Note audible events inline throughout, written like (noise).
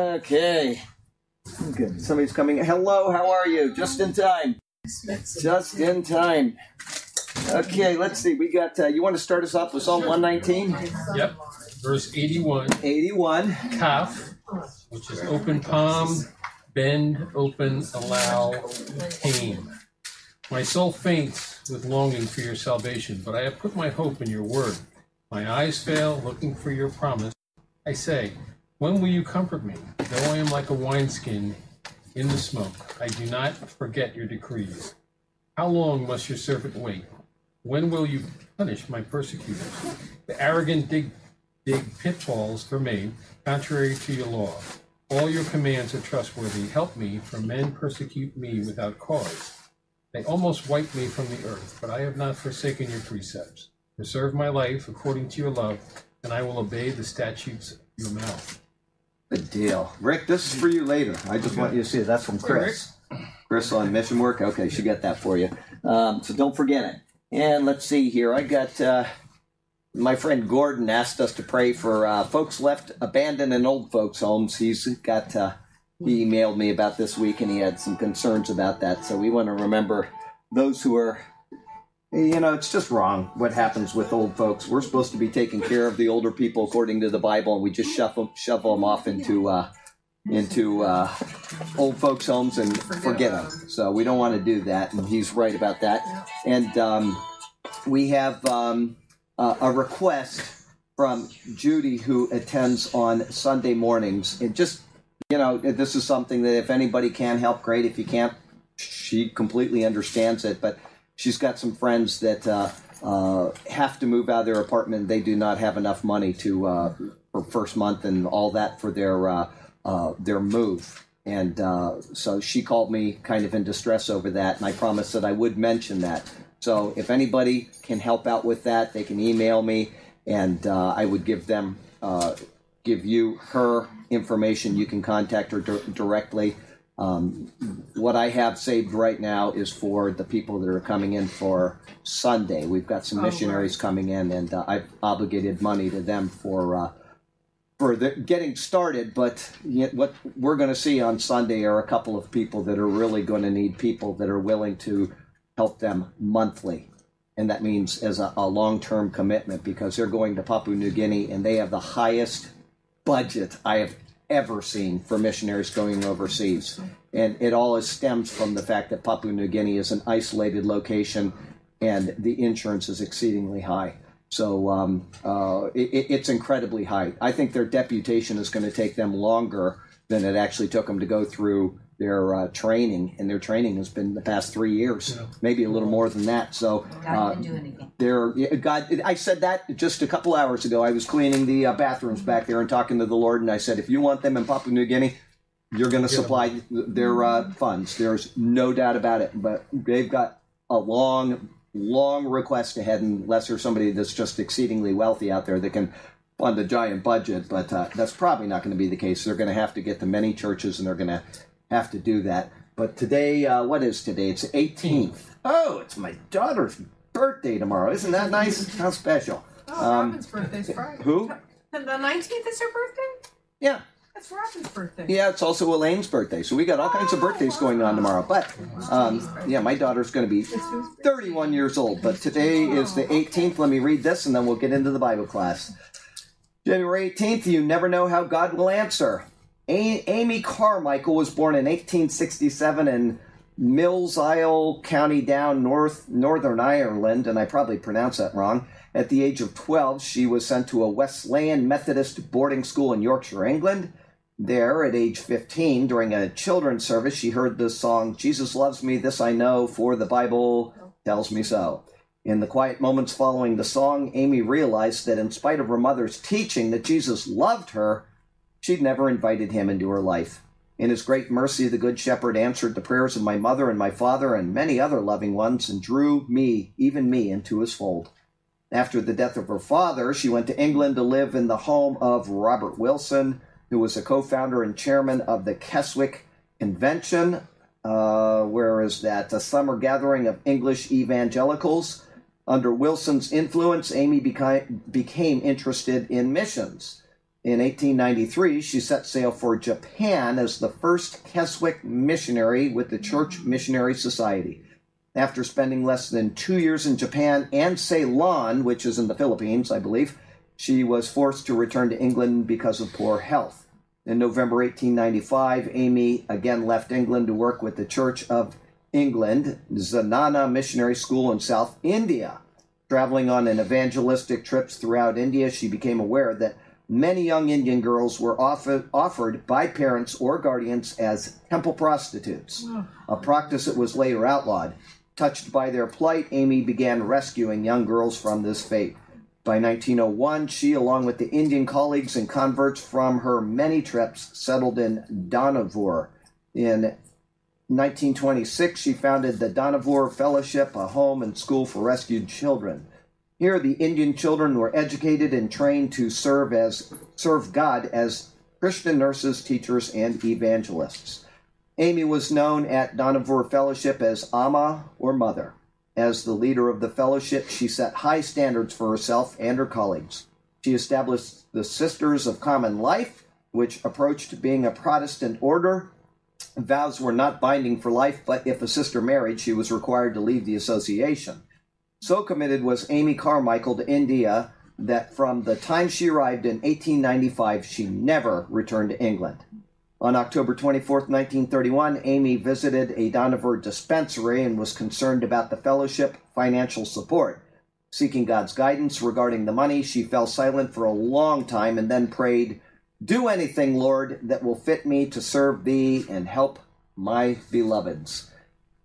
Okay. Good. Somebody's coming. Hello, how are you? Just in time. Just in time. Okay, let's see. We got, uh, you want to start us off with Psalm 119? Yep. Verse 81. 81. Kaf, which is open palm, bend, open, allow, tame. My soul faints with longing for your salvation, but I have put my hope in your word. My eyes fail, looking for your promise. I say, When will you comfort me? Though I am like a wineskin in the smoke, I do not forget your decrees. How long must your servant wait? When will you punish my persecutors? The arrogant dig, dig pitfalls for me, contrary to your law. All your commands are trustworthy. Help me, for men persecute me without cause. They almost wipe me from the earth, but I have not forsaken your precepts. Preserve my life according to your love, and I will obey the statutes of your mouth. Good deal. Rick, this is for you later. I just want you to see it. That's from Chris. Chris on mission work. Okay, she got that for you. Um, so don't forget it. And let's see here. I got uh, my friend Gordon asked us to pray for uh, folks left abandoned in old folks' homes. He's got uh, he emailed me about this week and he had some concerns about that. So we want to remember those who are. You know, it's just wrong what happens with old folks. We're supposed to be taking care of the older people according to the Bible, and we just shove them, shove them off into uh, into uh, old folks' homes and forget them. So we don't want to do that, and he's right about that. And um, we have um, uh, a request from Judy, who attends on Sunday mornings. And just, you know, this is something that if anybody can help, great. If you can't, she completely understands it. But she's got some friends that uh, uh, have to move out of their apartment. They do not have enough money to uh, for first month and all that for their their move. And so she called me kind of in distress over that, and I promised that I would mention that. So if anybody can help out with that, they can email me, and uh, I would give them uh, give you her information. You can contact her dir- directly. Um, what I have saved right now is for the people that are coming in for Sunday. We've got some Oh, missionaries coming in, and uh, I've obligated money to them for uh, for the getting started. But yet what we're going to see on Sunday are a couple of people that are really going to need people that are willing to help them monthly. And that means as a, a long term commitment because they're going to Papua New Guinea and they have the highest budget I have ever seen for missionaries going overseas. And it all stems from the fact that Papua New Guinea is an isolated location and the insurance is exceedingly high. So um, uh, it, it's incredibly high. I think their deputation is going to take them longer than it actually took them to go through their uh, training, and their training has been the past three years, maybe a little more than that. So God uh, can do anything. there, God, I said that just a couple hours ago. I was cleaning the uh, bathrooms back there and talking to the Lord, and I said, if you want them in Papua New Guinea, you're going to supply their uh, funds. There's no doubt about it. But they've got a long, long request ahead, unless there's somebody that's just exceedingly wealthy out there that can fund a giant budget. But uh, that's probably not going to be the case. They're going to have to get to many churches, and they're going to have to do that. But today, uh, what is today? It's 18th. Oh, it's my daughter's birthday tomorrow. Isn't that nice? How special. Oh, Um, Robin's birthday's Friday. who? The nineteenth is her birthday. Yeah. That's Robin's birthday. Yeah, it's also Elaine's birthday, so we got all kinds of birthdays going on tomorrow. But um, yeah, my daughter's going to be 31 years old. But today is the 18th. Let me read this, and then we'll get into the Bible class. January 18th. You never know how God will answer. A- Amy Carmichael was born in 1867 in Millisle County Down, North Northern Ireland, and I probably pronounced that wrong. At the age of 12, she was sent to a Wesleyan Methodist boarding school in Yorkshire, England. There, at age 15, during a children's service, she heard the song, Jesus Loves Me, This I Know, for the Bible tells me so. In the quiet moments following the song, Amy realized that in spite of her mother's teaching that Jesus loved her, she'd never invited him into her life. In his great mercy, the Good Shepherd answered the prayers of my mother and my father and many other loving ones and drew me, even me, into his fold. After the death of her father, she went to England to live in the home of Robert Wilson, who was a co founder and chairman of the Keswick Convention. Uh, where is that? A summer gathering of English evangelicals. Under Wilson's influence, Amy became, became interested in missions. In 1893, she set sail for Japan as the first Keswick missionary with the Church Missionary Society. After spending less than two years in Japan and Ceylon, which is in the Philippines, I believe, she was forced to return to England because of poor health. In November 1895, Amy again left England to work with the Church of England, Zenana Missionary School in South India. Traveling on an evangelistic trips throughout India, she became aware that many young Indian girls were offer, offered by parents or guardians as temple prostitutes, a practice that was later outlawed. Touched by their plight, Amy began rescuing young girls from this fate. By 1901, she, along with the Indian colleagues and converts from her many trips, settled in Dohnavur. In 1926, she founded the Dohnavur Fellowship, a home and school for rescued children. Here, the Indian children were educated and trained to serve as serve God as Christian nurses, teachers, and evangelists. Amy was known at Dohnavur Fellowship as Amma or Mother. As the leader of the fellowship, she set high standards for herself and her colleagues. She established the Sisters of Common Life, which approached being a Protestant order. Vows were not binding for life, but if a sister married, she was required to leave the association. So committed was Amy Carmichael to India that from the time she arrived in 1895, she never returned to England. On October 24, 1931, Amy visited a Dohnavur dispensary and was concerned about the fellowship financial support. Seeking God's guidance regarding the money, she fell silent for a long time and then prayed, Do anything, Lord, that will fit me to serve thee and help my beloveds.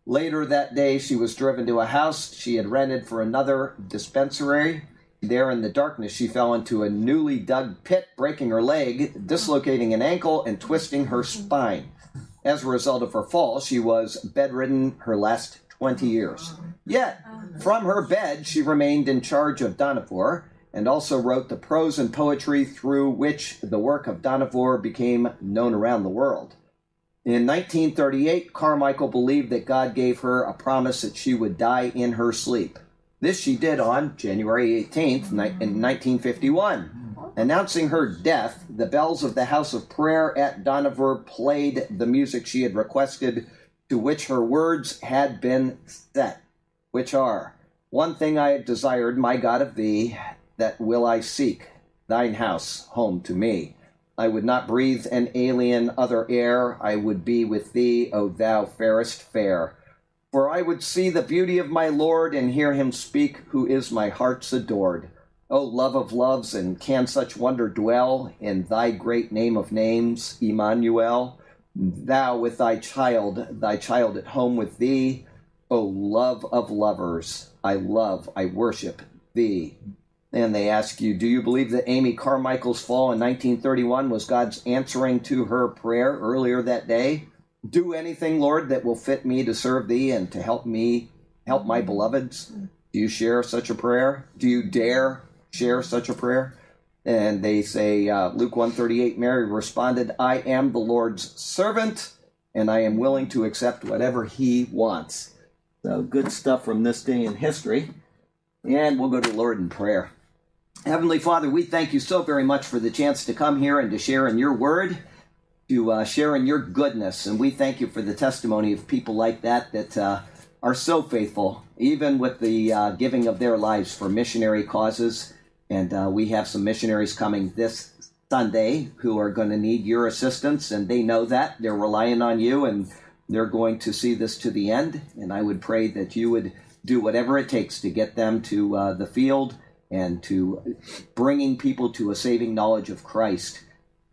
Later that day, she was driven to a house she had rented for another dispensary. There in the darkness, she fell into a newly dug pit, breaking her leg, dislocating an ankle, and twisting her spine. As a result of her fall, she was bedridden her last 20 years. Yet, from her bed, she remained in charge of Dohnavur and also wrote the prose and poetry through which the work of Dohnavur became known around the world. In 1938, Carmichael believed that God gave her a promise that she would die in her sleep. This she did on January 18th, in 1951. Announcing her death, the bells of the House of Prayer at Dohnavur played the music she had requested, to which her words had been set, which are, One thing I have desired, my God of thee, that will I seek, thine house, home to me. I would not breathe an alien other air. I would be with thee, O thou fairest fair. For I would see the beauty of my Lord and hear him speak, who is my heart's adored. O love of loves, and can such wonder dwell in thy great name of names, Emmanuel? Thou with thy child, thy child at home with thee. O love of lovers, I love, I worship thee and they ask you, do you believe that Amy Carmichael's fall in 1931 was God's answering to her prayer earlier that day? Do anything, Lord, that will fit me to serve thee and to help me help my beloveds. Do you share such a prayer? Do you dare share such a prayer? And they say, uh, Luke 138, Mary responded, I am the Lord's servant, and I am willing to accept whatever he wants. So good stuff from this day in history. And we'll go to the Lord in prayer. Heavenly Father, we thank you so very much for the chance to come here and to share in your word, to uh, share in your goodness. And we thank you for the testimony of people like that that uh, are so faithful, even with the uh, giving of their lives for missionary causes. And uh, we have some missionaries coming this Sunday who are going to need your assistance, and they know that. They're relying on you, and they're going to see this to the end. And I would pray that you would do whatever it takes to get them to uh, the field and to bringing people to a saving knowledge of Christ.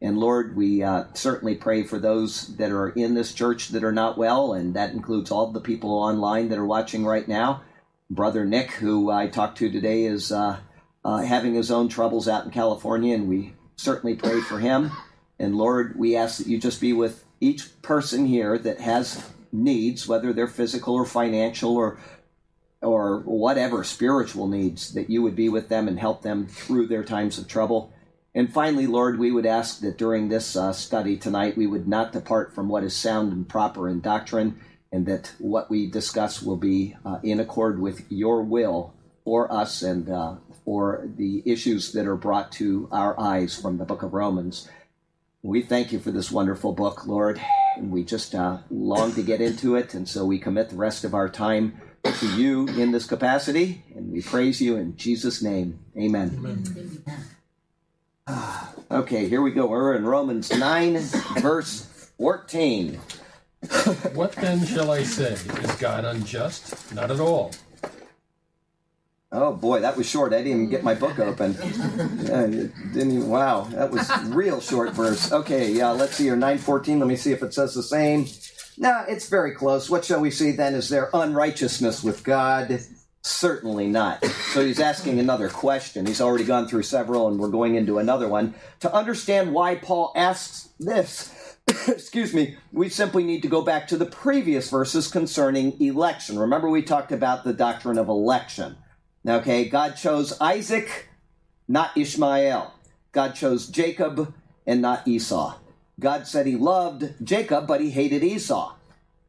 And Lord, we uh, certainly pray for those that are in this church that are not well, and that includes all the people online that are watching right now. Brother Nick, who I talked to today, is uh, uh, having his own troubles out in California, and we certainly pray for him. And Lord, we ask that you just be with each person here that has needs, whether they're physical or financial or or whatever spiritual needs, that you would be with them and help them through their times of trouble. And finally, Lord, we would ask that during this uh, study tonight, we would not depart from what is sound and proper in doctrine, and that what we discuss will be uh, in accord with your will for us and uh, for the issues that are brought to our eyes from the book of Romans. We thank you for this wonderful book, Lord, and we just uh, long to get into it, and so we commit the rest of our time to you in this capacity, and we praise you in Jesus' name. Amen. Amen. Ah, okay, here we go. We're in Romans 9, verse 14. What then shall I say? Is God unjust? Not at all. Oh boy, that was short. I didn't even get my book open. Yeah, it didn't even, wow, that was real short verse. Okay, yeah, let's see here. 914. Let me see if it says the same. No, it's very close. What shall we see then? Is there unrighteousness with God? Certainly not. So he's asking another question. He's already gone through several, and we're going into another one. To understand why Paul asks this, (coughs) excuse me, we simply need to go back to the previous verses concerning election. Remember, we talked about the doctrine of election. Okay, God chose Isaac, not Ishmael. God chose Jacob and not Esau. God said he loved Jacob, but he hated Esau.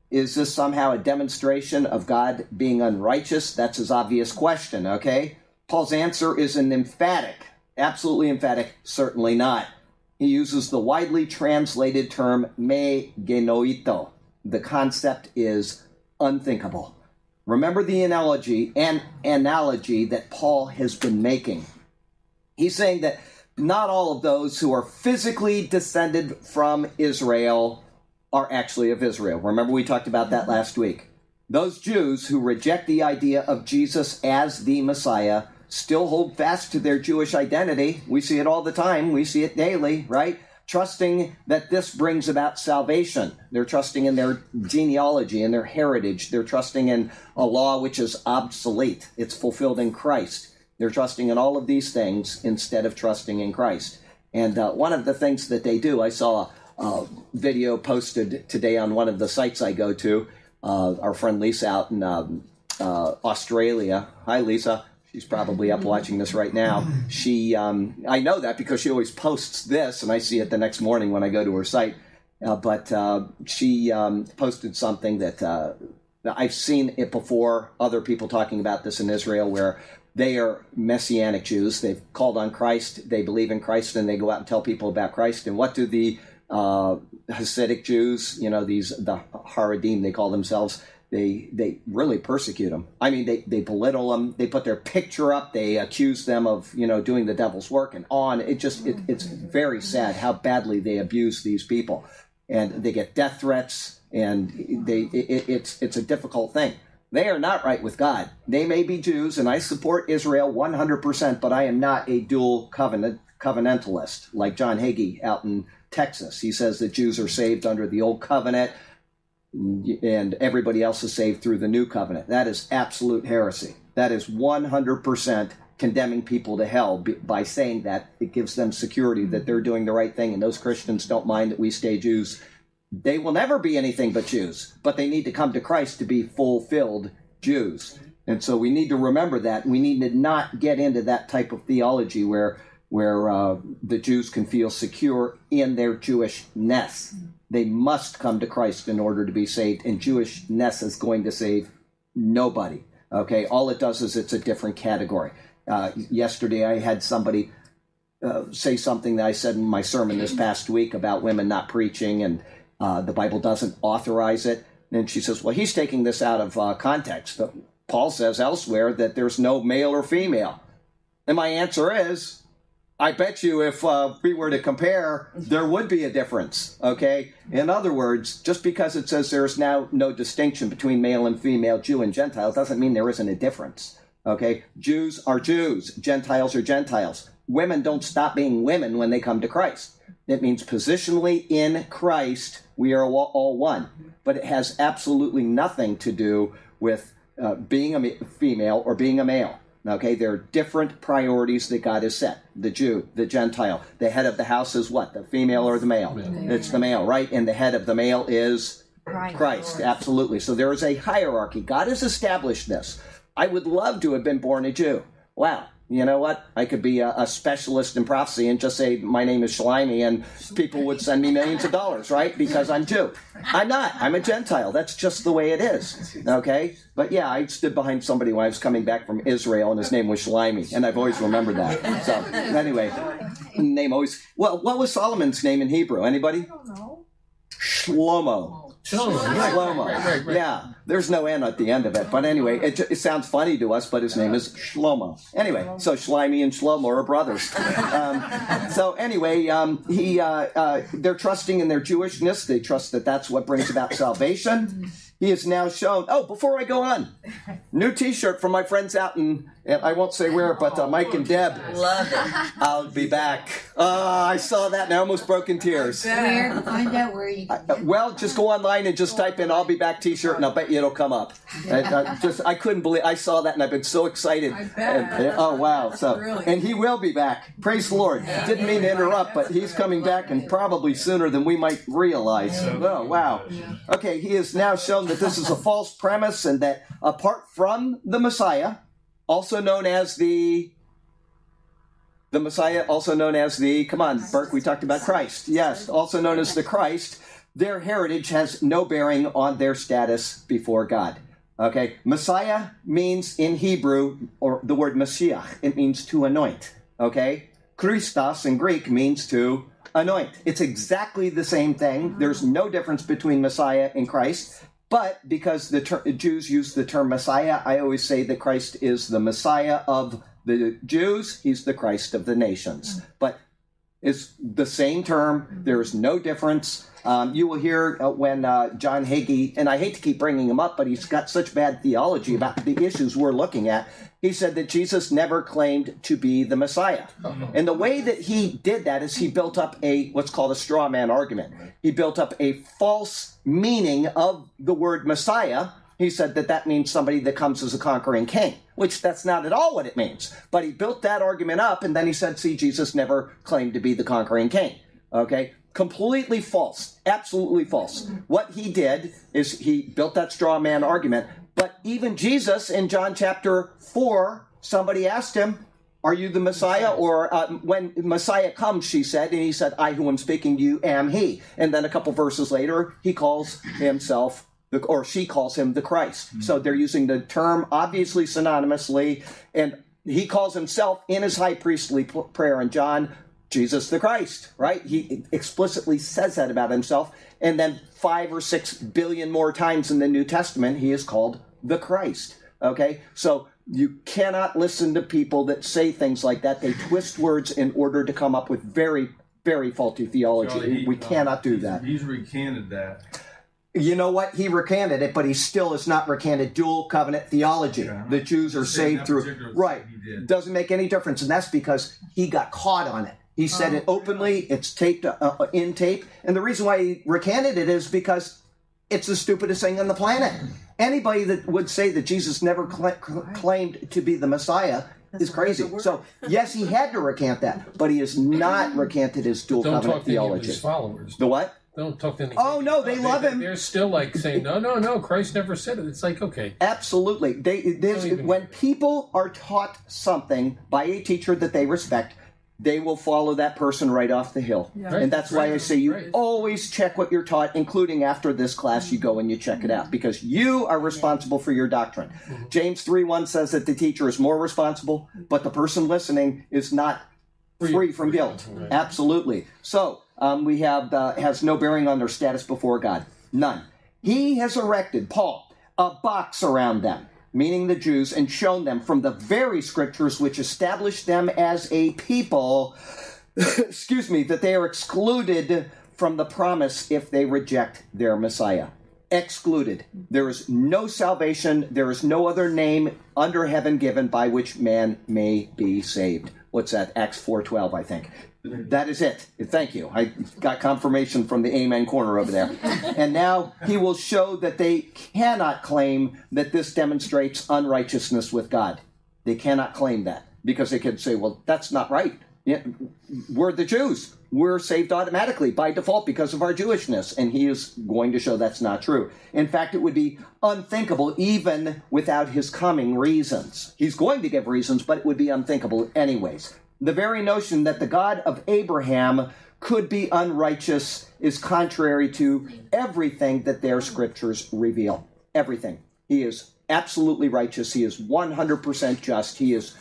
Is this somehow a demonstration of God being unrighteous? That's his obvious question, okay? Paul's answer is an emphatic, absolutely emphatic, certainly not. He uses the widely translated term me genoito. The concept is unthinkable. Remember the analogy and analogy that Paul has been making. He's saying that not all of those who are physically descended from Israel are actually of Israel. Remember, we talked about that last week. Those Jews who reject the idea of Jesus as the Messiah still hold fast to their Jewish identity. We see it all the time, we see it daily, right? Trusting that this brings about salvation. They're trusting in their genealogy and their heritage. They're trusting in a law which is obsolete, it's fulfilled in Christ. They're trusting in all of these things instead of trusting in Christ. And uh, one of the things that they do, I saw a, video posted today on one of the sites I go to. Uh, our friend Lisa out in um, uh, Australia. Hi, Lisa. She's probably up watching this right now. She, um, I know that because she always posts this, and I see it the next morning when I go to her site. Uh, but uh, she um, posted something that uh, I've seen it before. Other people talking about this in Israel, where they are messianic Jews. They've called on Christ. They believe in Christ, and they go out and tell people about Christ. And what do the uh, Hasidic Jews, you know, these the Haredim, they call themselves. They they really persecute them. I mean, they they belittle them. They put their picture up. They accuse them of you know doing the devil's work and on. It just it, it's very sad how badly they abuse these people, and they get death threats, and they it, it's it's a difficult thing. They are not right with God. They may be Jews, and I support Israel 100%, but I am not a dual covenant covenantalist like John Hagee out in Texas. He says that Jews are saved under the old covenant and everybody else is saved through the new covenant. That is absolute heresy. That is 100% condemning people to hell by saying that it gives them security that they're doing the right thing and those Christians don't mind that we stay Jews. They will never be anything but Jews, but they need to come to Christ to be fulfilled Jews. And so we need to remember that. We need to not get into that type of theology where where uh, the Jews can feel secure in their Jewishness. They must come to Christ in order to be saved, and Jewishness is going to save nobody. Okay, all it does is it's a different category. Uh, yesterday, I had somebody uh, say something that I said in my sermon this past week about women not preaching and uh, the Bible doesn't authorize it. And she says, Well, he's taking this out of uh, context. Paul says elsewhere that there's no male or female. And my answer is, I bet you if uh, we were to compare, there would be a difference. Okay? In other words, just because it says there's now no distinction between male and female, Jew and Gentile, doesn't mean there isn't a difference. Okay? Jews are Jews, Gentiles are Gentiles. Women don't stop being women when they come to Christ. It means positionally in Christ, we are all one. But it has absolutely nothing to do with uh, being a female or being a male. Okay, there are different priorities that God has set. The Jew, the Gentile. The head of the house is what? The female or the male? It's the male, right? And the head of the male is Christ. Christ. Absolutely. So there is a hierarchy. God has established this. I would love to have been born a Jew. Wow. You know what? I could be a, a specialist in prophecy and just say my name is Shalimi, and people would send me millions of dollars, right? Because I'm Jew. I'm not. I'm a Gentile. That's just the way it is. Okay. But yeah, I stood behind somebody when I was coming back from Israel, and his name was Shalimi, and I've always remembered that. So anyway, name always. Well, what was Solomon's name in Hebrew? Anybody? I don't know. Shlomo. Shlomo, right, Shlomo. right, right, right. Yeah, there's no N at the end of it. But anyway, it, it sounds funny to us, but his name is Shlomo. Anyway, so Shlomi and Shlomo are brothers. (laughs) Um, so anyway, um, he uh, uh, they're trusting in their Jewishness. They trust that that's what brings about salvation. He is now shown. Oh, before I go on, new T-shirt from my friends out in and I won't say where, but uh, Mike and Deb. Love it. I'll be back. Uh, I saw that and I almost broke in tears. Where? Find out where you can get Well, just go online and just type in "I'll be back" T-shirt, and I'll bet you it'll come up. I, I just I couldn't believe I saw that, and I've been so excited. I bet. And- and- oh wow! So Really? and he will be back. Praise the Lord. Didn't mean to interrupt, but he's coming back, and probably sooner than we might realize. Oh wow! Okay, he has now shown that this is a false premise, and that apart from the Messiah, also known as the the Messiah, also known as the, come on, Burke, we talked about Christ. Yes, also known as the Christ. Their heritage has no bearing on their status before God. Okay, Messiah means in Hebrew, or the word Mashiach, it means to anoint. Okay, Christos in Greek means to anoint. It's exactly the same thing. There's mm-hmm. no difference between Messiah and Christ. But because the ter- Jews use the term Messiah, I always say that Christ is the Messiah of the Jews, he's the Christ of the nations. Mm-hmm. But it's the same term. There is no difference. Um, you will hear uh, when uh, John Hagee, and I hate to keep bringing him up, but he's got such bad theology about the issues we're looking at. He said that Jesus never claimed to be the Messiah. And the way that he did that is he built up a what's called a straw man argument. He built up a false meaning of the word Messiah. He said that that means somebody that comes as a conquering king, which that's not at all what it means. But he built that argument up, and then he said, see, Jesus never claimed to be the conquering king. Okay? Completely false. Absolutely false. What he did is he built that straw man argument. But even Jesus in John chapter 4, somebody asked him, Are you the Messiah? Or uh, when Messiah comes, she said, and he said, I who am speaking to you am he. And then a couple verses later, he calls himself the, or she calls him the Christ. So they're using the term obviously synonymously, and he calls himself in his high priestly prayer in John, Jesus the Christ, right? He explicitly says that about himself. And then five or six billion more times in the New Testament, he is called the Christ. Okay? So you cannot listen to people that say things like that. They twist words in order to come up with very, very faulty theology. Charlie, he- we uh, cannot do that. He's recanted that. You know what? He recanted it, but he still has not recanted dual covenant theology. Yeah. The Jews are saved through right. thing he did. Doesn't make any difference, and that's because he got caught on it. He said it openly. It's taped uh, uh, in tape, and the reason why he recanted it is because it's the stupidest thing on the planet. Anybody that would say that Jesus never cla- cl- claimed to be the Messiah is crazy. So (laughs) yes, he had to recant that, but he has not recanted his dual Don't covenant talk to any of his followers. The what? Don't talk to any. Oh, no, they love him. They're still like saying, no, no, no. Christ never said it. It's like, okay, Absolutely. They, there's, Don't even- when people are taught something by a teacher that they respect, they will follow that person right off the hill. Yeah. And that's why I say you Right. always check what you're taught, including after this class, you go and you check it out because you are responsible for your doctrine. Mm-hmm. James 3 1 says that the teacher is more responsible, but the person listening is not free from guilt. Right. Absolutely. So um, we have uh, has no bearing on their status before God. None. He has erected Paul a box around them, meaning the Jews, and shown them from the very scriptures which establish them as a people. (coughs) excuse me, that they are excluded from the promise if they reject their Messiah. Excluded. There is no salvation. There is no other name under heaven given by which man may be saved. What's that? Acts four twelve, I think. That is it. Thank you. I got confirmation from the Amen corner over there. (laughs) And now he will show that they cannot claim that this demonstrates unrighteousness with God. They cannot claim that because they could say, well, that's not right. We're the Jews. We're saved automatically by default because of our Jewishness. And he is going to show that's not true. In fact, it would be unthinkable even without his coming reasons. He's going to give reasons, but it would be unthinkable anyways. The very notion that the God of Abraham could be unrighteous is contrary to everything that their scriptures reveal. Everything. He is absolutely righteous. He is 100% just. He is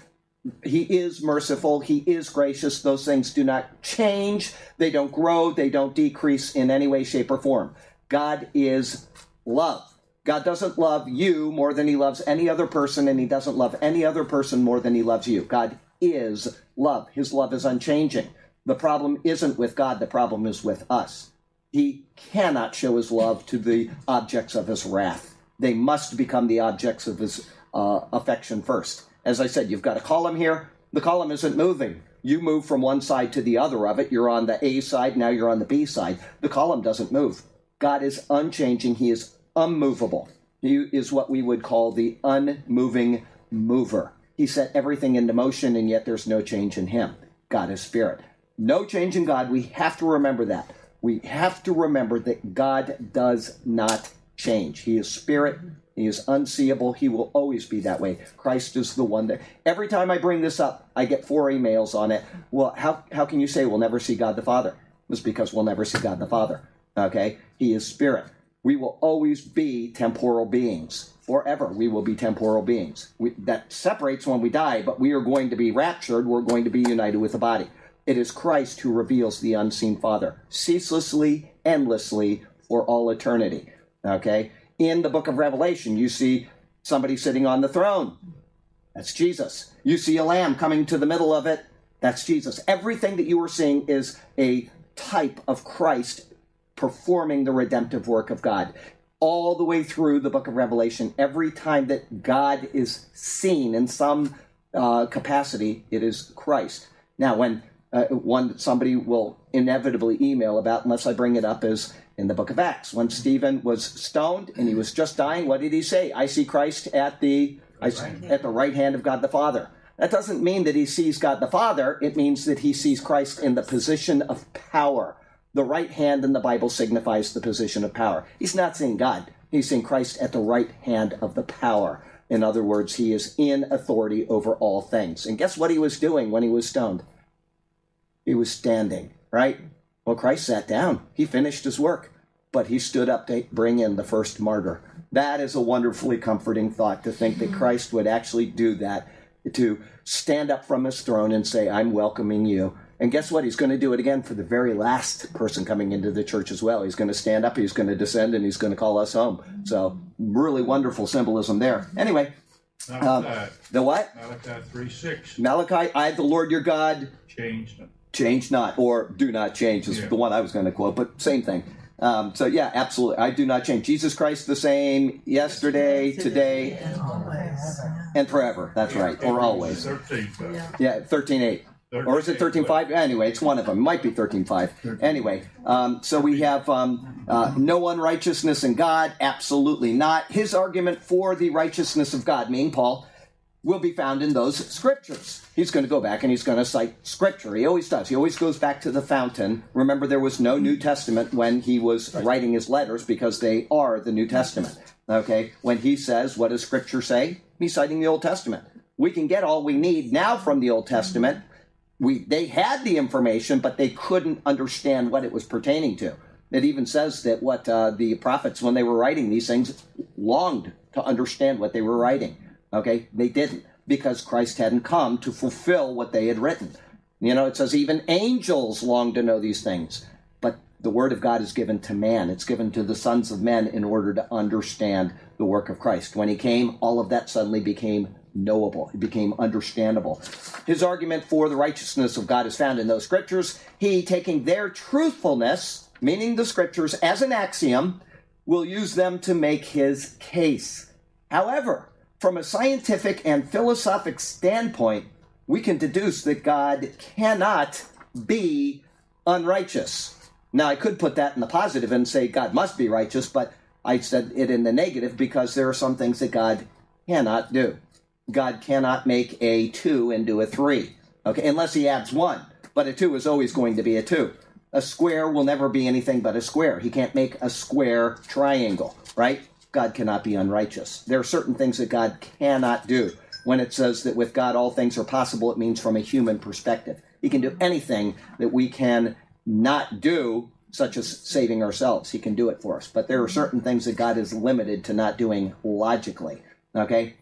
he is merciful he is gracious those things do not change they don't grow they don't decrease in any way shape or form god is love god doesn't love you more than he loves any other person and he doesn't love any other person more than he loves you god is love his love is unchanging the problem isn't with god the problem is with us he cannot show his love to the objects of his wrath they must become the objects of his uh, affection first as I said, you've got a column here. The column isn't moving. You move from one side to the other of it. You're on the A side, now you're on the B side. The column doesn't move. God is unchanging, He is unmovable. He is what we would call the unmoving mover. He set everything into motion, and yet there's no change in Him. God is spirit. No change in God. We have to remember that. We have to remember that God does not change. He is spirit, he is unseeable. He will always be that way. Christ is the one that every time I bring this up, I get four emails on it. Well, how, how can you say we'll never see God the Father? It's because we'll never see God the Father. Okay? He is spirit. We will always be temporal beings. Forever, we will be temporal beings. We, that separates when we die, but we are going to be raptured. We're going to be united with the body. It is Christ who reveals the unseen Father ceaselessly, endlessly, for all eternity. Okay? in the book of Revelation. You see somebody sitting on the throne. That's Jesus. You see a lamb coming to the middle of it. That's Jesus. Everything that you are seeing is a type of Christ performing the redemptive work of God. All the way through the book of Revelation, every time that God is seen in some uh, capacity, it is Christ. Now, when uh, one that somebody will inevitably email about, unless I bring it up, is in the book of Acts. When Stephen was stoned and he was just dying, what did he say? I see Christ at the at the right hand of God the Father. That doesn't mean that he sees God the Father. It means that he sees Christ in the position of power. The right hand in the Bible signifies the position of power. He's not seeing God. He's seeing Christ at the right hand of the power. In other words, he is in authority over all things. And guess what he was doing when he was stoned? He was standing, right? Well, Christ sat down. He finished his work, but he stood up to bring in the first martyr. That is a wonderfully comforting thought to think that Christ would actually do that, to stand up from his throne and say, I'm welcoming you. And guess what? He's going to do it again for the very last person coming into the church as well. He's going to stand up, he's going to descend, and he's going to call us home. So, really wonderful symbolism there. Anyway, um, the what? Malachi 3 6. Malachi, I, the Lord your God, changed change not or do not change is yeah. the one I was going to quote, but same thing. Um, so yeah, absolutely, I do not change. Jesus Christ the same yesterday, today, and forever. That's right, or always. 13, Yeah, thirteen eight. Or is it 13.5? Anyway, it's one of them. It might be 13.5. Anyway, um, so we have um, uh, no unrighteousness in God. Absolutely not. His argument for the righteousness of God, meaning Paul, will be found in those scriptures. He's going to go back and he's going to cite scripture. He always does. He always goes back to the fountain. Remember, there was no New Testament when he was writing his letters because they are the New Testament. Okay? When he says, what does scripture say? He's citing the Old Testament. We can get all we need now from the Old Testament. We, they had the information, but they couldn't understand what it was pertaining to. It even says that what uh, the prophets, when they were writing these things, longed to understand what they were writing. Okay, they didn't because Christ hadn't come to fulfill what they had written. You know, it says even angels long to know these things. But the word of God is given to man, it's given to the sons of men in order to understand the work of Christ. When he came, all of that suddenly became knowable, it became understandable. His argument for the righteousness of God is found in those scriptures. He, taking their truthfulness, meaning the scriptures, as an axiom, will use them to make his case. However, from a scientific and philosophic standpoint, we can deduce that God cannot be unrighteous. Now, I could put that in the positive and say God must be righteous, but I said it in the negative because there are some things that God cannot do. God cannot make a two into a three, okay, unless he adds one. but a two is always going to be a two. A square will never be anything but a square. He can't make a square triangle, right? God cannot be unrighteous. There are certain things that God cannot do. When it says that with God all things are possible, it means from a human perspective. He can do anything that we can not do, such as saving ourselves. He can do it for us. But there are certain things that God is limited to not doing logically. Okay?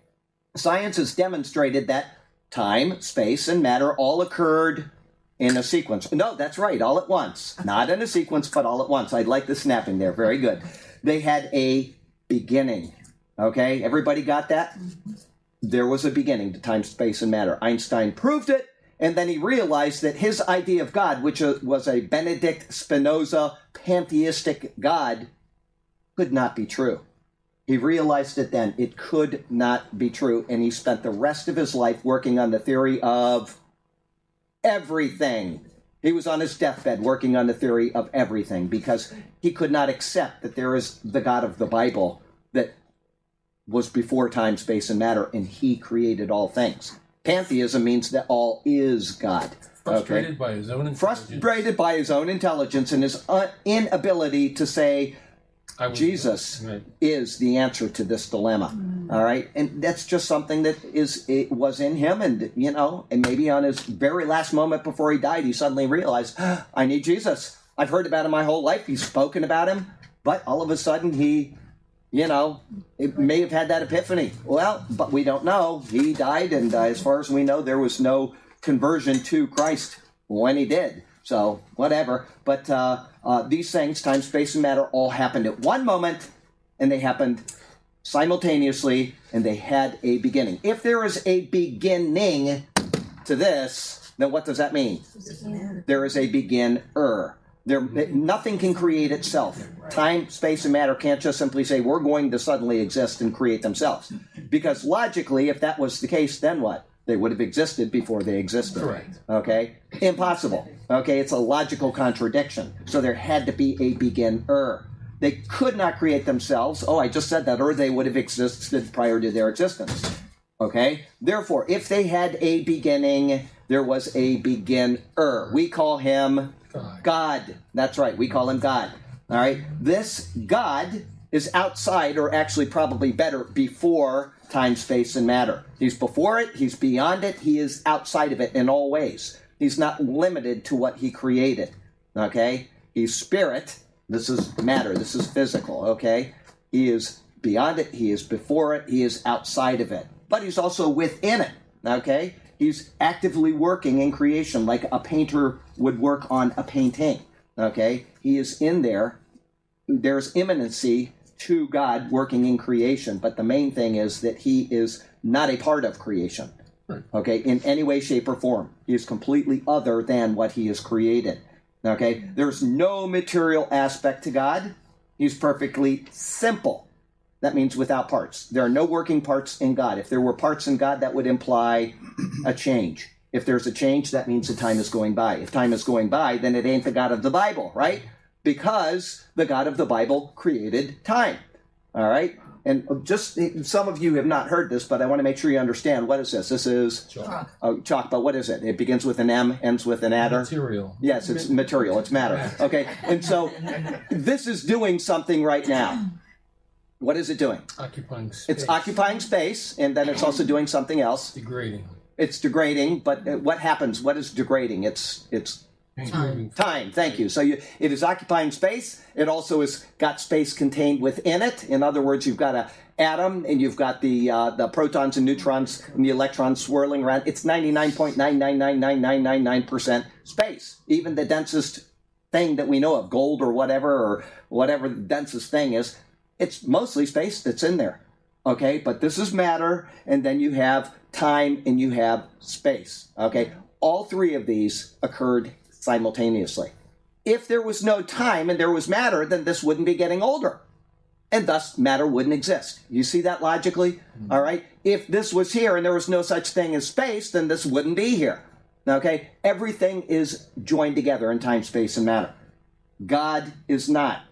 Science has demonstrated that time, space, and matter all occurred in a sequence. No, that's right, all at once. Not in a sequence, but all at once. I like the snapping there. Very good. They had a beginning. Okay? Everybody got that? There was a beginning to time, space, and matter. Einstein proved it, and then he realized that his idea of God, which uh, was a Benedict Spinoza pantheistic God, could not be true. He realized it then. It could not be true. And he spent the rest of his life working on the theory of everything. He was on his deathbed working on the theory of everything because he could not accept that there is the God of the Bible that was before time, space, and matter, and he created all things. Pantheism means that all is God. Frustrated by his own intelligence. Frustrated by his own intelligence and his uh, inability to say, was- Jesus Right. is the answer to this dilemma. All right, and that's just something that is it was in him, and you know, and maybe on his very last moment before he died, he suddenly realized, "Ah, (gasps) I need Jesus. I've heard about him my whole life. He's spoken about him, but all of a sudden he, you know, it may have had that epiphany. Well, but we don't know. He died, and uh, as far as we know, there was no conversion to Christ when he did. So whatever. But uh, uh, these things, time, space, and matter, all happened at one moment, and they happened simultaneously, and they had a beginning. If there is a beginning to this, then what does that mean? There is a beginner. There, nothing can create itself. Time, space, and matter can't just simply say we're going to suddenly exist and create themselves. Because logically, if that was the case, then what? They would have existed before they existed. Correct. Okay? Impossible. Okay? It's a logical contradiction. So there had to be a beginner. They could not create themselves. Oh, I just said that, or they would have existed prior to their existence. Okay? Therefore, if they had a beginning, there was a beginner. We call him God. God. That's right. We call him God. All right. This God is outside, or actually probably better, before time, space, and matter. He's before it, he's beyond it, he is outside of it in all ways. He's not limited to what he created. Okay? He's spirit. This is matter. This is physical. Okay? He is beyond it, he is before it, he is outside of it. But he's also within it. Okay? He's actively working in creation like a painter would work on a painting. Okay? He is in there. There's immanency to God working in creation, but the main thing is that he is not a part of creation. Okay, in any way, shape, or form. He is completely other than what he has created. Okay, there's no material aspect to God. He's perfectly simple. That means without parts. There are no working parts in God. If there were parts in God, that would imply (clears throat) a change. If there's a change, that means the time is going by. If time is going by, then it ain't the God of the Bible, right? Because the God of the Bible created time. All right? And just some of you have not heard this, but I want to make sure you understand what is this? This is Chalk. oh, chalk, but what is it? It begins with an M, ends with an adder. Material. Yes, it's material, it's matter. Okay, and so this is doing something right now. What is it doing? Occupying space. It's occupying space, and then it's also doing something else. Degrading. It's degrading, but uh, what happens? What is degrading? It's it's Moving time. Thank you. So you, it is occupying space. It also has got space contained within it. In other words, you've got a atom and you've got the uh, the protons and neutrons and the electrons swirling around. It's ninety nine point nine nine nine nine nine nine nine percent space. Even the densest thing that we know of, gold or whatever, or whatever the densest thing is, it's mostly space that's in there. Okay, but this is matter, and then you have time and you have space. Okay, all three of these occurred simultaneously. If there was no time and there was matter, then this wouldn't be getting older. And thus, matter wouldn't exist. You see that logically? Hmm. All right? If this was here and there was no such thing as space, then this wouldn't be here. Okay? Everything is joined together in time, space, and matter. God is not.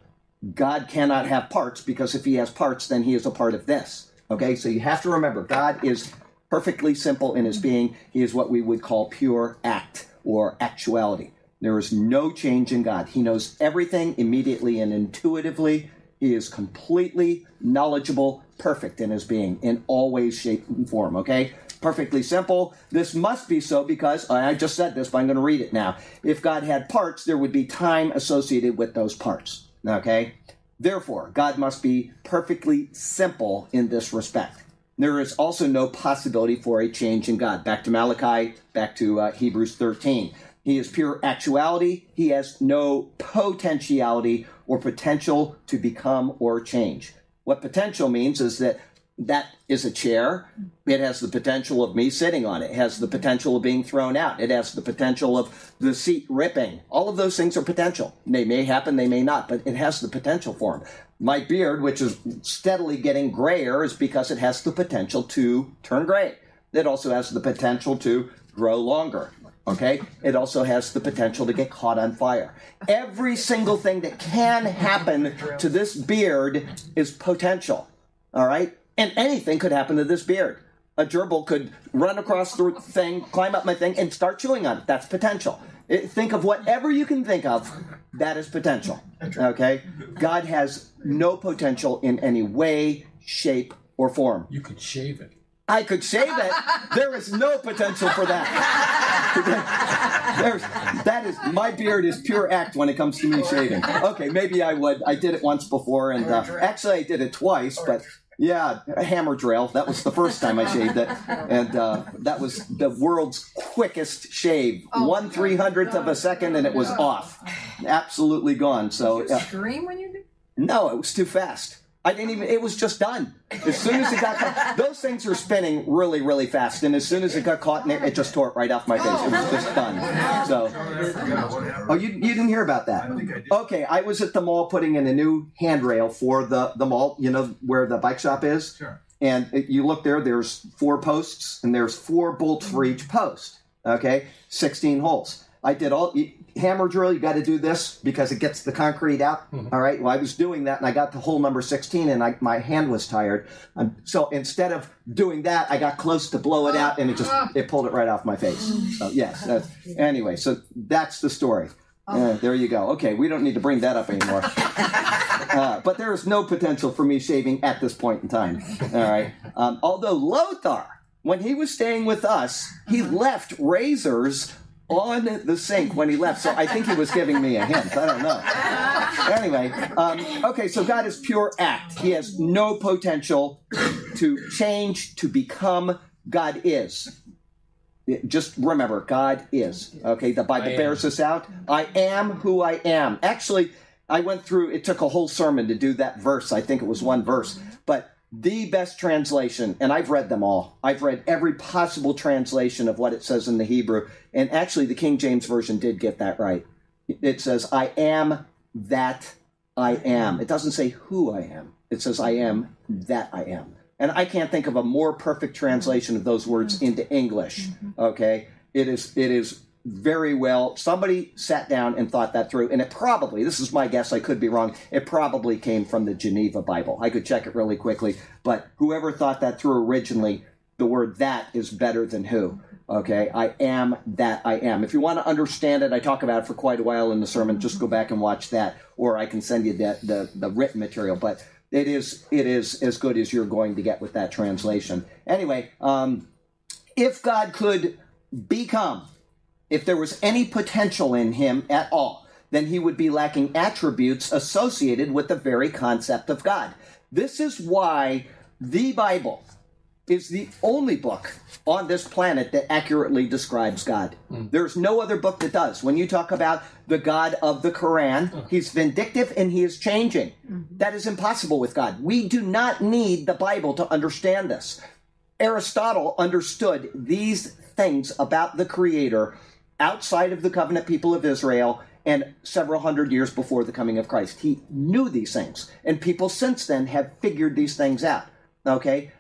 God cannot have parts because if he has parts, then he is a part of this. Okay? So you have to remember God is perfectly simple in his being. He is what we would call pure act or actuality. There is no change in God. He knows everything immediately and intuitively. He is completely knowledgeable, perfect in his being, in all ways, shape, and form. Okay? Perfectly simple. This must be so because I just said this, but I'm going to read it now. If God had parts, there would be time associated with those parts. Okay? Therefore, God must be perfectly simple in this respect. There is also no possibility for a change in God. Back to Malachi, back to uh, Hebrews 13. He is pure actuality. He has no potentiality or potential to become or change. What potential means is that that is a chair. It has the potential of me sitting on it. It has the potential of being thrown out. It has the potential of the seat ripping. All of those things are potential. They may happen, they may not, but it has the potential for them. My beard, which is steadily getting grayer, is because it has the potential to turn gray. It also has the potential to grow longer. Okay? It also has the potential to get caught on fire. Every single thing that can happen to this beard is potential. All right? And anything could happen to this beard. A gerbil could run across the thing, climb up my thing, and start chewing on it. That's potential. It, think of whatever you can think of, that is potential. Okay? God has no potential in any way, shape, or form. You could shave it. I could shave it. There is no potential for that. There's, that is my beard is pure act when it comes to me shaving. Okay, maybe I would. I did it once before, and uh, actually I did it twice, but. Yeah, a hammer drill. That was the first time I shaved it, and uh, that was the world's quickest shave. One three hundredth of a second, and it was off, absolutely gone. So uh, scream when you did? no, it was too fast. I didn't even. It was just done. As soon as it got caught, those things are spinning really, really fast, and as soon as it got caught in there, it just tore it right off my face. It was just done. So, oh, you, you didn't hear about that? Okay, I was at the mall putting in a new handrail for the the mall. You know where the bike shop is. Sure. And it- you look there. There's four posts, and there's four bolts for each post. Okay, sixteen holes. I did all you- hammer drill. You got to do this because it gets the concrete out. All right. Well, I was doing that, and I got to hole number sixteen, and I, my hand was tired. Um, so instead of doing that, I got close to blow it out, and it just it pulled it right off my face. So yes. That's, anyway, so that's the story. Uh, there you go. Okay, we don't need to bring that up anymore. (laughs) Uh, but there is no potential for me shaving at this point in time. All right. Um, although Lothar, when he was staying with us, he left razors on the sink when he left. So I think he was giving me a hint. I don't know. Anyway, um, okay, so God is pure act. He has no potential to change, to become. God is. Just remember, God is. Okay, the Bible bears this out. I am who I am. Actually, I went through, it took a whole sermon to do that verse. I think it was one verse. The best translation, and I've read them all, I've read every possible translation of what it says in the Hebrew. And actually, the King James Version did get that right. It says, I am that I am. It doesn't say who I am, it says, I am that I am. And I can't think of a more perfect translation of those words mm-hmm. into English. Mm-hmm. Okay? It is it is very well. Somebody sat down and thought that through and it probably this is my guess i could be wrong it probably came from the geneva bible. I could check it really quickly but whoever thought that through originally the word that is better than who okay? I am that i am. If you want to understand it i talk about it for quite a while in the sermon just go back and watch that or i can send you the, the, the written material but it is it is as good as you're going to get with that translation. Anyway um, if god could become if there was any potential in him at all, then he would be lacking attributes associated with the very concept of God. This is why the Bible is the only book on this planet that accurately describes God. Hmm. There's no other book that does. When you talk about the God of the Quran, hmm. he's vindictive and he is changing. Hmm. That is impossible with God. We do not need the Bible to understand this. Aristotle understood these things about the Creator outside of the covenant people of Israel and several hundred years before the coming of Christ. He knew these things, and people since then have figured these things out. Okay?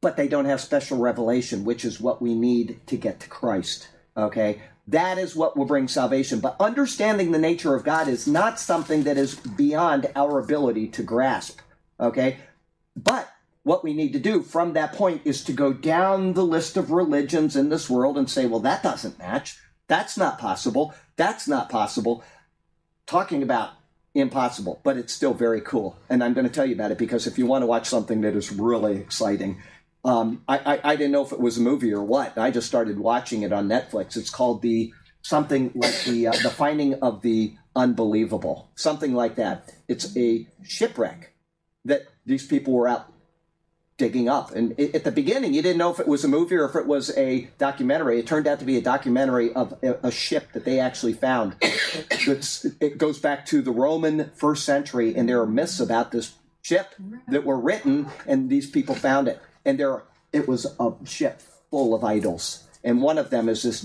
But they don't have special revelation, which is what we need to get to Christ. Okay? That is what will bring salvation. But understanding the nature of God is not something that is beyond our ability to grasp. Okay? But what we need to do from that point is to go down the list of religions in this world and say, well, that doesn't match. That's not possible. That's not possible. Talking about impossible, but it's still very cool. And I'm going to tell you about it because if you want to watch something that is really exciting, um, I, I, I didn't know if it was a movie or what. I just started watching it on Netflix. It's called the something like the uh, the finding of the unbelievable, something like that. It's a shipwreck that these people were out digging up. And i- at the beginning, you didn't know if it was a movie or if it was a documentary. It turned out to be a documentary of a, a ship that they actually found. (coughs) It goes back to the Roman first century, and there are myths about this ship that were written, and these people found it. And there, it was a ship full of idols, and one of them is this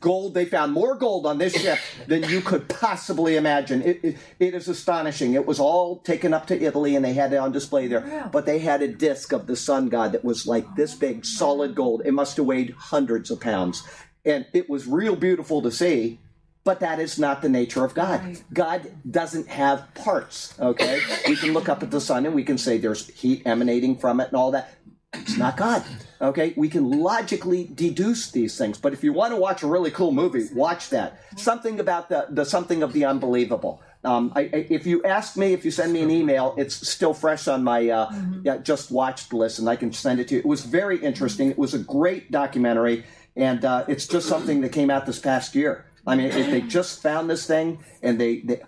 gold they found more gold on this ship than you could possibly imagine. It, it, it is astonishing. It was all taken up to italy and they had it on display there. Yeah. but they had a disc of the sun god that was like this big solid oh. gold. It must have weighed hundreds of pounds. And it was real beautiful to see but that is not the nature of god. Right. god doesn't have parts okay? We can look up at the sun and we can say there's heat emanating from it and all that. It's not God. Okay, we can logically deduce these things. But if you want to watch a really cool movie, watch that. Something about the, the something of the unbelievable. Um, I, I, if you ask me, if you send me an email, it's still fresh on my uh, yeah, just watched list, and I can send it to you. It was very interesting. It was a great documentary, and uh, it's just something that came out this past year. I mean, if they just found this thing, and they, they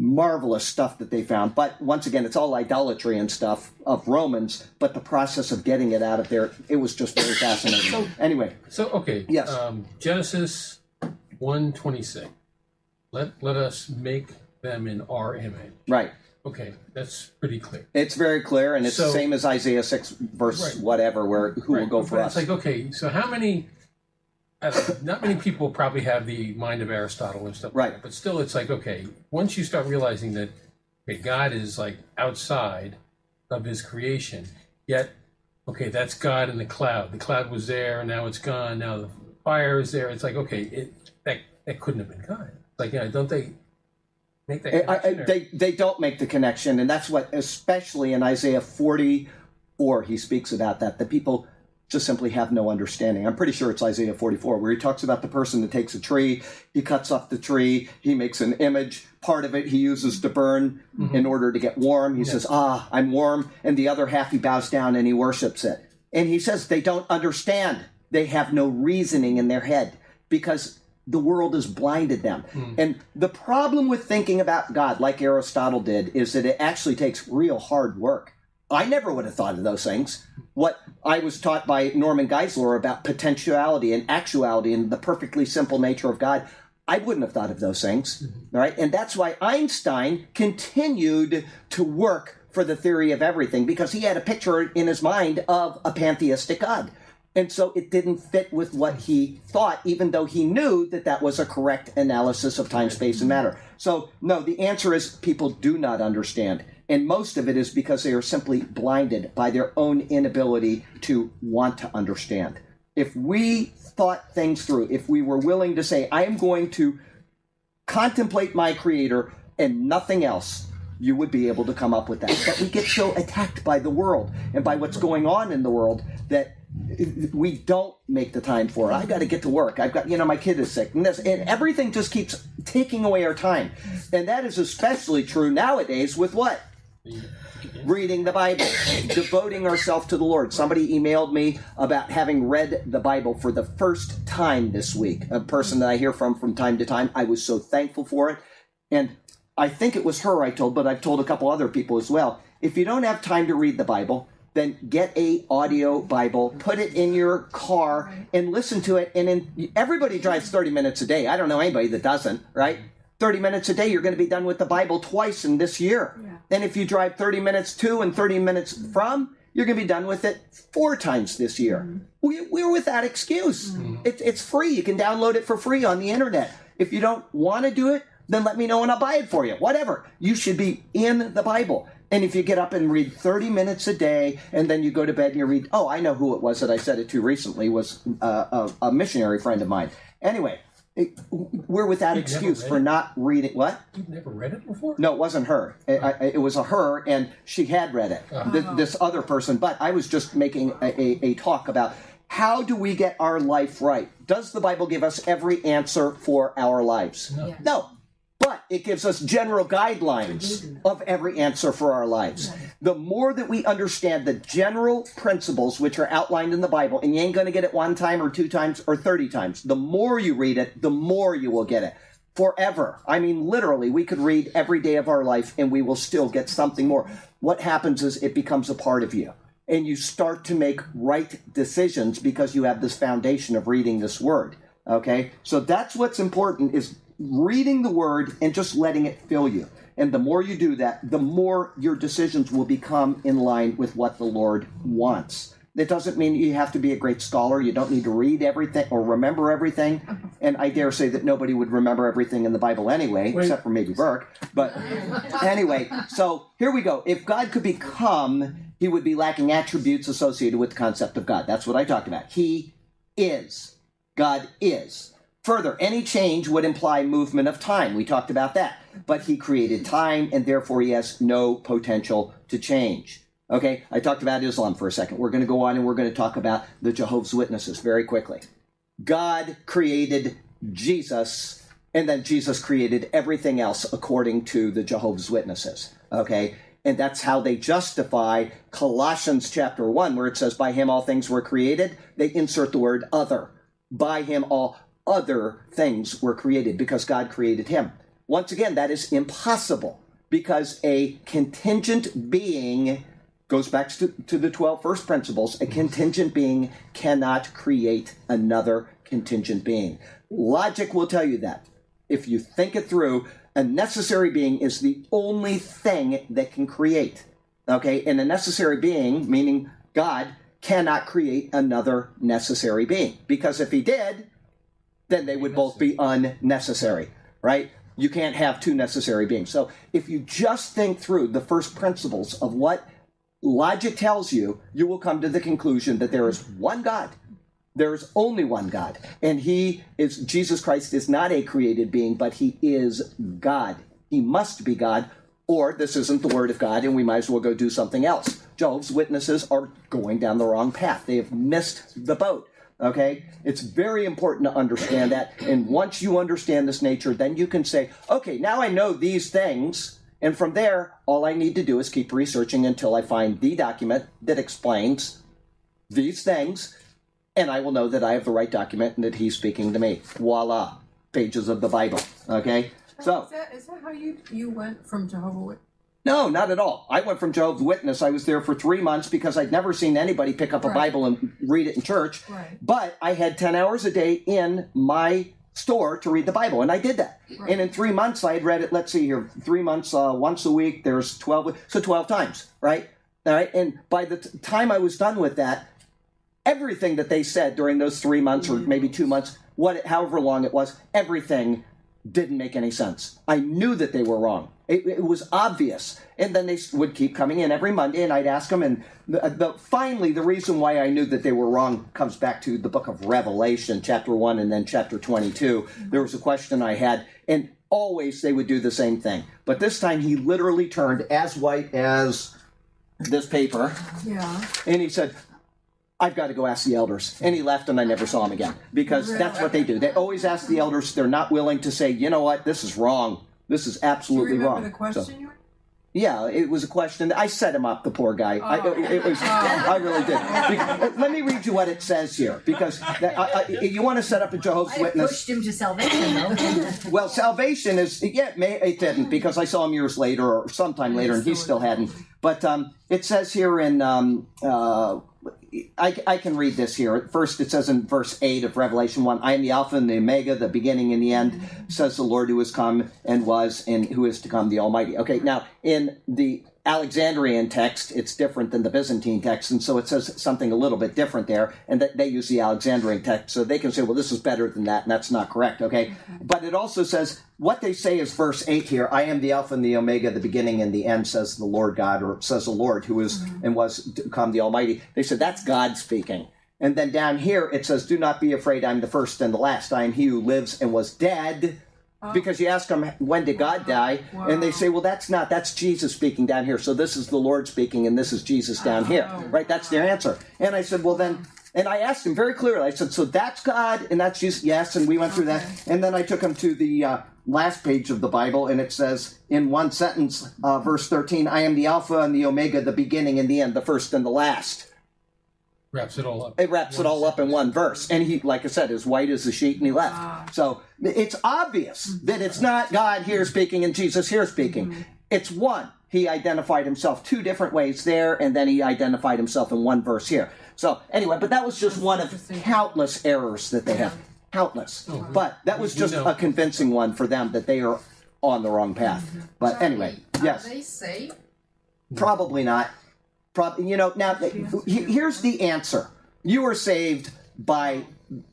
marvelous stuff that they found. But once again, it's all idolatry and stuff of Romans. But the process of getting it out of there, it was just very fascinating. anyway, So okay. Yes. Um, Genesis one twenty six. Let let us make them in our image. right. Okay, that's pretty clear. It's very clear, and it's the same as Isaiah six verse Right. whatever, where who will go for but us? It's like okay, so how many? Uh, not many people probably have the mind of Aristotle and stuff. like Right. that, but still, it's like okay, once you start realizing that okay, God is like outside of His creation, yet okay, that's God in the cloud. The cloud was there, and now it's gone. Now the fire is there. It's like okay, it that that couldn't have been God. Like yeah, don't they make that? I, I, connection, they they don't make the connection, and that's what, especially in Isaiah forty four, he speaks about that. The people just simply have no understanding. I'm pretty sure it's Isaiah 44, where he talks about the person that takes a tree, he cuts off the tree, he makes an image. Part of it he uses to burn in order to get warm. He says, Ah, I'm warm. And the other half he bows down and he worships it. And he says they don't understand. They have no reasoning in their head because the world has blinded them. And the problem with thinking about God, like Aristotle did, is that it actually takes real hard work. I never would have thought of those things. What I was taught by Norman Geisler about potentiality and actuality and the perfectly simple nature of God, I wouldn't have thought of those things. Mm-hmm. All right. And that's why Einstein continued to work for the theory of everything because he had a picture in his mind of a pantheistic God. And so it didn't fit with what he thought, even though he knew that that was a correct analysis of time, space, and matter. So, no, the answer is people do not understand. And most of it is because they are simply blinded by their own inability to want to understand. If we thought things through, if we were willing to say, I am going to contemplate my creator and nothing else, you would be able to come up with that. But we get so attacked by the world and by what's going on in the world that we don't make the time for it. I got to get to work. I've got, you know, my kid is sick, and, this, and everything just keeps taking away our time. And that is especially true nowadays with what? Reading the Bible, devoting ourselves to the Lord. Somebody emailed me about having read the Bible for the first time this week. A person that I hear from from time to time. I was so thankful for it. And I think it was her I told, but I've told a couple other people as well. If you don't have time to read the Bible, then get a audio Bible, put it in your car, and listen to it. And in, everybody drives 30 minutes a day. I don't know anybody that doesn't, right? 30 minutes a day, you're going to be done with the Bible twice in this year. Yeah. And if you drive 30 minutes to and 30 minutes mm-hmm. from, you're going to be done with it four times this year. Mm-hmm. We, we're without excuse. Mm-hmm. It, it's free. You can download it for free on the internet. If you don't want to do it, then let me know and I'll buy it for you. Whatever. You should be in the Bible. And if you get up and read 30 minutes a day and then you go to bed and you read, oh, I know who it was that I said it to recently was uh, a, a missionary friend of mine. Anyway, it- we're without You've excuse for it? not reading. What? You've never read it before? No, it wasn't her. It, I, it was a her, and she had read it. Uh-huh. Th- this other person, but I was just making a, a, a talk about how do we get our life right? Does the Bible give us every answer for our lives? No. No. It gives us general guidelines of every answer for our lives. The more that we understand the general principles which are outlined in the Bible, and you ain't going to get it one time or two times or 30 times, the more you read it, the more you will get it. Forever. I mean, literally, we could read every day of our life and we will still get something more. What happens is it becomes a part of you. And you start to make right decisions because you have this foundation of reading this word. Okay? So that's what's important is reading the word and just letting it fill you. And the more you do that, the more your decisions will become in line with what the Lord wants. That doesn't mean you have to be a great scholar. You don't need to read everything or remember everything. And I dare say that nobody would remember everything in the Bible anyway, Wait. except for maybe Burke. But anyway, so here we go. If God could become, he would be lacking attributes associated with the concept of God. That's what I talked about. He is. God is. Further, any change would imply movement of time. We talked about that. But he created time, and therefore he has no potential to change. Okay, I talked about Islam for a second. We're going to go on and we're going to talk about the Jehovah's Witnesses very quickly. God created Jesus, and then Jesus created everything else according to the Jehovah's Witnesses. Okay? And that's how they justify Colossians chapter 1, where it says, By him all things were created. They insert the word other. By him all other things were created because God created him. Once again, that is impossible because a contingent being goes back to, to the 12 first principles. A contingent being cannot create another contingent being. Logic will tell you that. If you think it through, a necessary being is the only thing that can create. Okay? And a necessary being, meaning God, cannot create another necessary being. Because if he did, then they would both be unnecessary, right? You can't have two necessary beings. So if you just think through the first principles of what logic tells you, you will come to the conclusion that there is one God. There is only one God. And he is, Jesus Christ is not a created being, but he is God. He must be God, or this isn't the word of God, and we might as well go do something else. Jehovah's Witnesses are going down the wrong path. They have missed the boat. Okay? It's very important to understand that. And once you understand this nature, then you can say, okay, now I know these things. And from there, all I need to do is keep researching until I find the document that explains these things. And I will know that I have the right document and that he's speaking to me. Voila. Pages of the Bible. Okay? So. is that, is that how you you went from Jehovah Witness? No, not at all. I went from Jehovah's Witness. I was there for three months because I'd never seen anybody pick up a Right. Bible and read it in church. Right. But I had 10 hours a day in my store to read the Bible, and I did that. Right. And in three months, I had read it, let's see here, three months, uh, once a week, there's 12, so 12 times, right? All right. And by the t- time I was done with that, everything that they said during those three months or maybe two months, what, however long it was, everything didn't make any sense. I knew that they were wrong. It, it was obvious. And then they would keep coming in every Monday, and I'd ask them. And the, uh, the, finally, the reason why I knew that they were wrong comes back to the book of Revelation, chapter 1 and then chapter 22. There was a question I had, and always they would do the same thing. But this time he literally turned as white as this paper, Yeah. and he said, I've got to go ask the elders. And he left, and I never saw him again because that's what they do. They always ask the elders. They're not willing to say, you know what, this is wrong. This is Do you absolutely remember wrong. the question you were? yeah, it was a question. I set him up, the poor guy. I, it, it was, (laughs) I really did. Be- let me read you what it says here, because that, I, I, you want to set up a Jehovah's I Witness. pushed him to salvation, though. (laughs) Well, salvation is yeah, it, may, it didn't because I saw him years later or sometime later, and he still hadn't. But um, it says here in um, uh, I, I can read this here. First, it says in verse eight of Revelation one, "I am the Alpha and the Omega, the beginning and the end," says the Lord who has come and was and who is to come, the Almighty. Okay, now in the Alexandrian text, it's different than the Byzantine text, and so it says something a little bit different there, and that they use the Alexandrian text, so they can say, well, this is better than that, and that's not correct, okay? Mm-hmm. But it also says, what they say is verse 8 here, I am the Alpha and the Omega, the beginning and the end, says the Lord God, or says the Lord, who is mm-hmm. and was to come the Almighty. They said, that's God speaking. And then down here it says, Do not be afraid, I'm the first and the last. I am he who lives and was dead. Because you ask them, When did God die? And they say, Well, that's not, that's Jesus speaking down here. So this is the Lord speaking, and this is Jesus down here. Right? That's their answer. And I said, Well, then, and I asked him very clearly, I said, So that's God, and that's Jesus? Yes. And we went through that. And then I took him to the uh, last page of the Bible, and it says in one sentence, uh, verse 13, I am the Alpha and the Omega, the beginning and the end, the first and the last Wraps it all up. it wraps it all up in one verse. And he, like I said, is white as a sheet and he left. Ah. So it's obvious that it's not God here speaking and Jesus here speaking. Mm-hmm. It's one. He identified himself two different ways there, and then he identified himself in one verse here. So anyway, but that was just one of countless errors that they have. Countless. Oh, but that was just a convincing one for them that they are on the wrong path. Mm-hmm. But anyway, yes. Are they saved? Probably not. Probably, you know. Now, here's the answer: You are saved by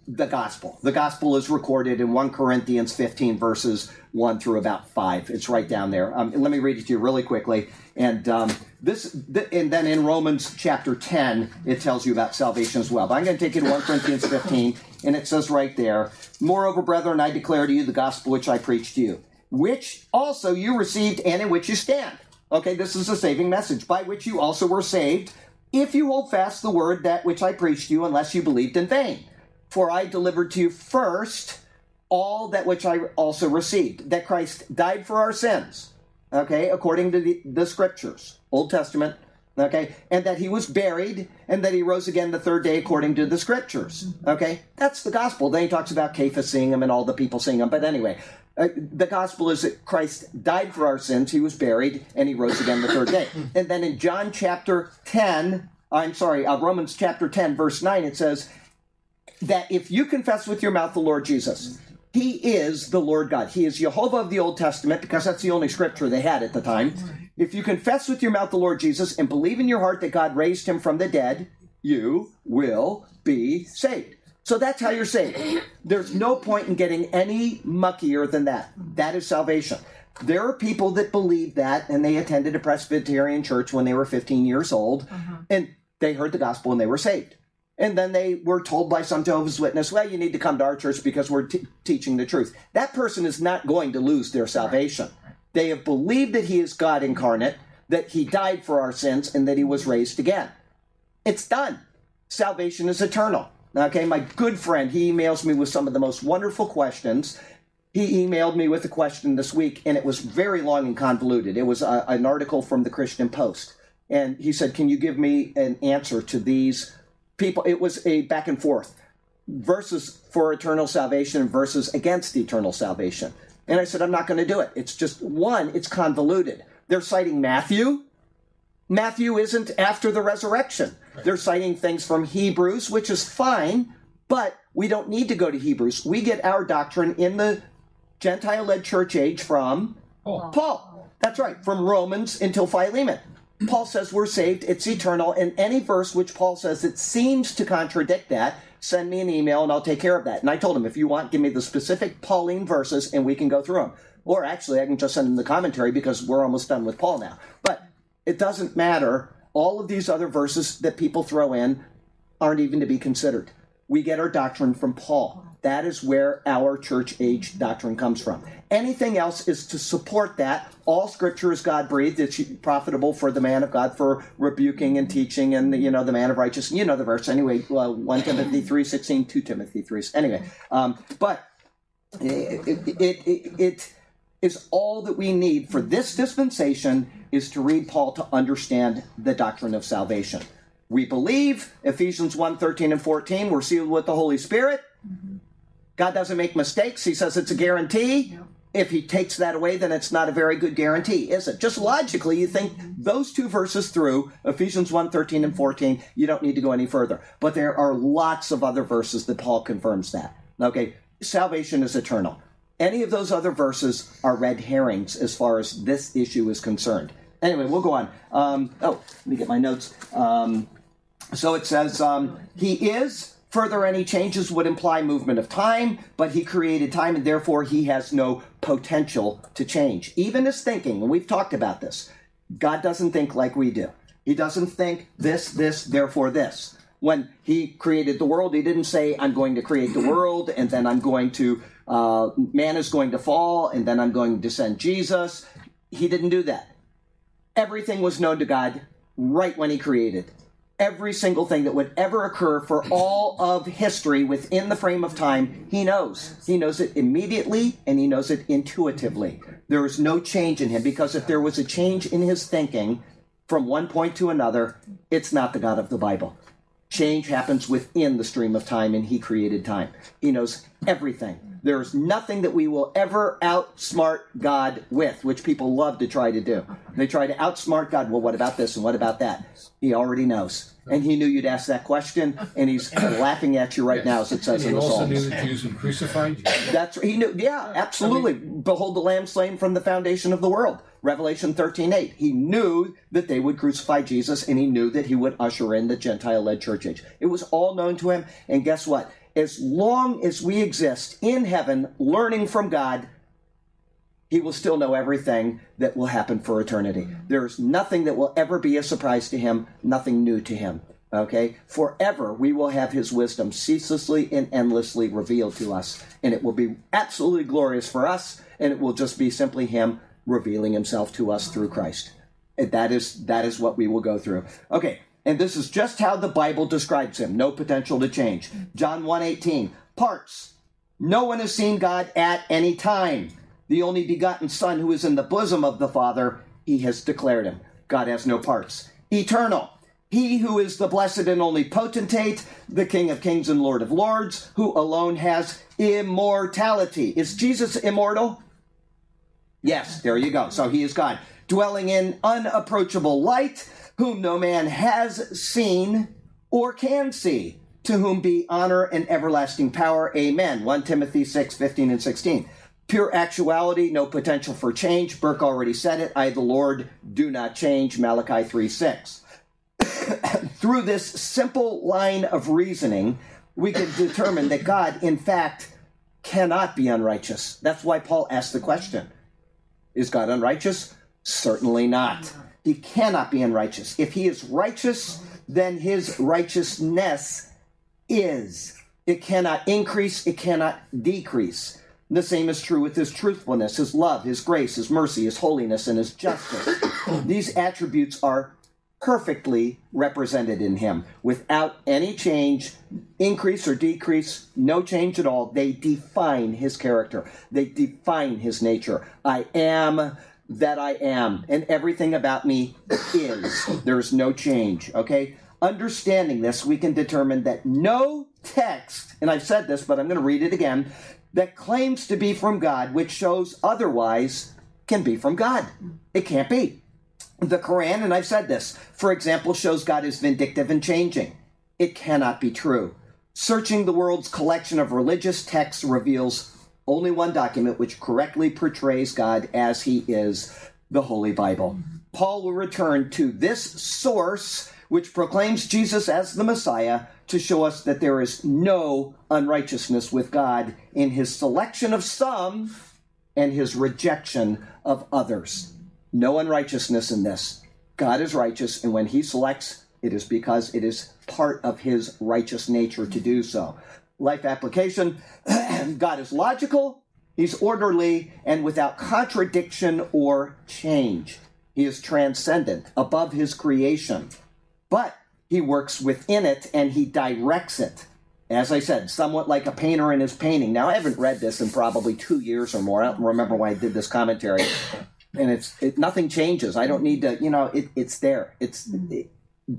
the gospel. The gospel is recorded in 1 Corinthians 15, verses 1 through about 5. It's right down there. Um, let me read it to you really quickly. And um, this, th- and then in Romans chapter 10, it tells you about salvation as well. But I'm going to take you to 1 Corinthians 15, and it says right there, Moreover, brethren, I declare to you the gospel which I preached to you, which also you received and in which you stand. Okay, this is a saving message, by which you also were saved, if you hold fast the word that which I preached you, unless you believed in vain. For I delivered to you first all that which I also received, that Christ died for our sins, okay, according to the, the scriptures, Old Testament, okay, and that he was buried, and that he rose again the third day according to the scriptures, okay? That's the gospel. Then he talks about Cephas seeing him and all the people seeing him. But anyway, uh, the gospel is that Christ died for our sins, he was buried, and he rose again the third day. (laughs) And then in John chapter 10, I'm sorry, uh, Romans chapter 10, verse 9, it says, that if you confess with your mouth the Lord Jesus, He is the Lord God. He is Jehovah of the Old Testament because that's the only scripture they had at the time. If you confess with your mouth the Lord Jesus and believe in your heart that God raised him from the dead, you will be saved. So that's how you're saved. There's no point in getting any muckier than that. That is salvation. There are people that believe that and they attended a Presbyterian church when they were 15 years old mm-hmm. and they heard the gospel and they were saved. And then they were told by some Jehovah's Witness, well, you need to come to our church because we're t- teaching the truth. That person is not going to lose their salvation. They have believed that he is God incarnate, that he died for our sins, and that he was raised again. It's done. Salvation is eternal. Okay, my good friend, he emails me with some of the most wonderful questions. He emailed me with a question this week, and it was very long and convoluted. It was a, an article from the Christian Post. And he said, Can you give me an answer to these people? It was a back and forth verses for eternal salvation versus against eternal salvation. And I said, I'm not going to do it. It's just one, it's convoluted. They're citing Matthew. Matthew isn't after the resurrection. They're citing things from Hebrews, which is fine, but we don't need to go to Hebrews. We get our doctrine in the Gentile led church age from Paul. Paul. That's right, from Romans until Philemon. Paul says we're saved, it's eternal, and any verse which Paul says it seems to contradict that, send me an email and I'll take care of that. And I told him, if you want, give me the specific Pauline verses and we can go through them. Or actually, I can just send him the commentary because we're almost done with Paul now. But it doesn't matter. All of these other verses that people throw in aren't even to be considered. We get our doctrine from Paul. That is where our church age doctrine comes from. Anything else is to support that. All scripture is God breathed. It's profitable for the man of God for rebuking and teaching and you know the man of righteousness. You know the verse anyway. Uh, One Timothy three sixteen, two Timothy three. Anyway, um, but it, it, it, it is all that we need for this dispensation is to read Paul to understand the doctrine of salvation. We believe Ephesians 1 13 and 14, we're sealed with the Holy Spirit. God doesn't make mistakes. He says it's a guarantee. If he takes that away, then it's not a very good guarantee, is it? Just logically, you think mm-hmm. those two verses through, Ephesians 1 13 and 14, you don't need to go any further. But there are lots of other verses that Paul confirms that. Okay, salvation is eternal. Any of those other verses are red herrings as far as this issue is concerned. Anyway, we'll go on. Um, oh, let me get my notes. Um, so it says, um, He is. Further, any changes would imply movement of time, but He created time and therefore He has no potential to change. Even His thinking, and we've talked about this, God doesn't think like we do. He doesn't think this, this, therefore this. When he created the world, he didn't say, I'm going to create the world and then I'm going to, uh, man is going to fall and then I'm going to send Jesus. He didn't do that. Everything was known to God right when he created every single thing that would ever occur for all of history within the frame of time, he knows. He knows it immediately and he knows it intuitively. There is no change in him because if there was a change in his thinking from one point to another, it's not the God of the Bible. Change happens within the stream of time and he created time. He knows everything. There's nothing that we will ever outsmart God with, which people love to try to do. They try to outsmart God. Well, what about this and what about that? He already knows. And he knew you'd ask that question, and he's (coughs) laughing at you right now, as it says in he also knew the Jews would crucify Jesus. That's he knew. Yeah, absolutely. Behold the Lamb slain from the foundation of the world. Revelation thirteen eight. He knew that they would crucify Jesus, and he knew that he would usher in the Gentile-led church age. It was all known to him. And guess what? As long as we exist in heaven, learning from God, he will still know everything that will happen for eternity. There's nothing that will ever be a surprise to him, nothing new to him. Okay? Forever we will have his wisdom ceaselessly and endlessly revealed to us. And it will be absolutely glorious for us, and it will just be simply him revealing himself to us through Christ. And that is that is what we will go through. Okay, and this is just how the Bible describes him. No potential to change. John 1:18. Parts. No one has seen God at any time. The only begotten Son who is in the bosom of the Father, he has declared him. God has no parts. Eternal. He who is the blessed and only potentate, the King of kings and Lord of lords, who alone has immortality. Is Jesus immortal? Yes, there you go. So he is God, dwelling in unapproachable light, whom no man has seen or can see, to whom be honor and everlasting power. Amen. 1 Timothy 6, 15 and 16. Pure actuality, no potential for change. Burke already said it. I, the Lord, do not change. Malachi 3, 6. (coughs) Through this simple line of reasoning, we can determine that God, in fact, cannot be unrighteous. That's why Paul asked the question Is God unrighteous? Certainly not. He cannot be unrighteous. If he is righteous, then his righteousness is. It cannot increase, it cannot decrease. The same is true with his truthfulness, his love, his grace, his mercy, his holiness, and his justice. (coughs) These attributes are perfectly represented in him without any change, increase or decrease, no change at all. They define his character, they define his nature. I am that I am, and everything about me is. There's no change, okay? Understanding this, we can determine that no text, and I've said this, but I'm going to read it again, that claims to be from God, which shows otherwise, can be from God. It can't be. The Quran, and I've said this, for example, shows God is vindictive and changing. It cannot be true. Searching the world's collection of religious texts reveals only one document which correctly portrays God as he is the Holy Bible. Paul will return to this source which proclaims Jesus as the Messiah to show us that there is no unrighteousness with God in his selection of some and his rejection of others. No unrighteousness in this. God is righteous, and when he selects, it is because it is part of his righteous nature to do so. Life application (clears throat) God is logical, he's orderly, and without contradiction or change. He is transcendent, above his creation. But he works within it and he directs it. As I said, somewhat like a painter in his painting. Now, I haven't read this in probably two years or more. I don't remember when I did this commentary. And it's it, nothing changes. I don't need to, you know, it, it's there. It's it,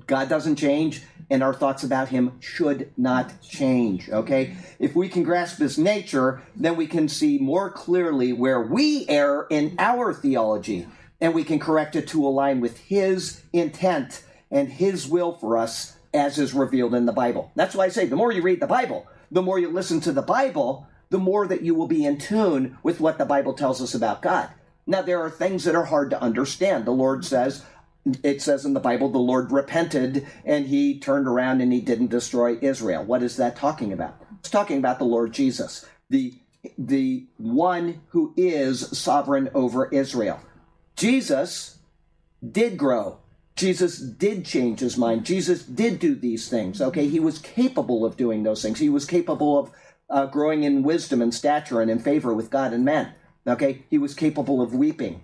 God doesn't change, and our thoughts about Him should not change. Okay, if we can grasp His nature, then we can see more clearly where we err in our theology, and we can correct it to align with His intent and His will for us as is revealed in the Bible. That's why I say the more you read the Bible, the more you listen to the Bible, the more that you will be in tune with what the Bible tells us about God. Now, there are things that are hard to understand. The Lord says, it says in the Bible, the Lord repented and he turned around and he didn't destroy Israel. What is that talking about? It's talking about the Lord Jesus, the, the one who is sovereign over Israel. Jesus did grow. Jesus did change his mind. Jesus did do these things. Okay, he was capable of doing those things. He was capable of uh, growing in wisdom and stature and in favor with God and men. Okay, he was capable of weeping.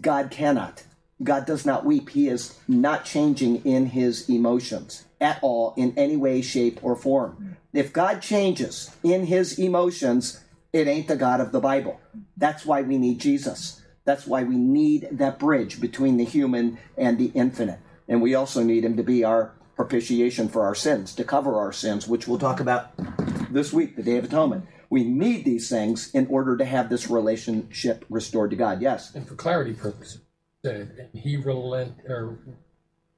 God cannot. God does not weep. He is not changing in his emotions at all in any way, shape, or form. If God changes in his emotions, it ain't the God of the Bible. That's why we need Jesus. That's why we need that bridge between the human and the infinite. And we also need him to be our propitiation for our sins, to cover our sins, which we'll talk about this week, the Day of Atonement. We need these things in order to have this relationship restored to God. Yes. And for clarity purposes, and he relent or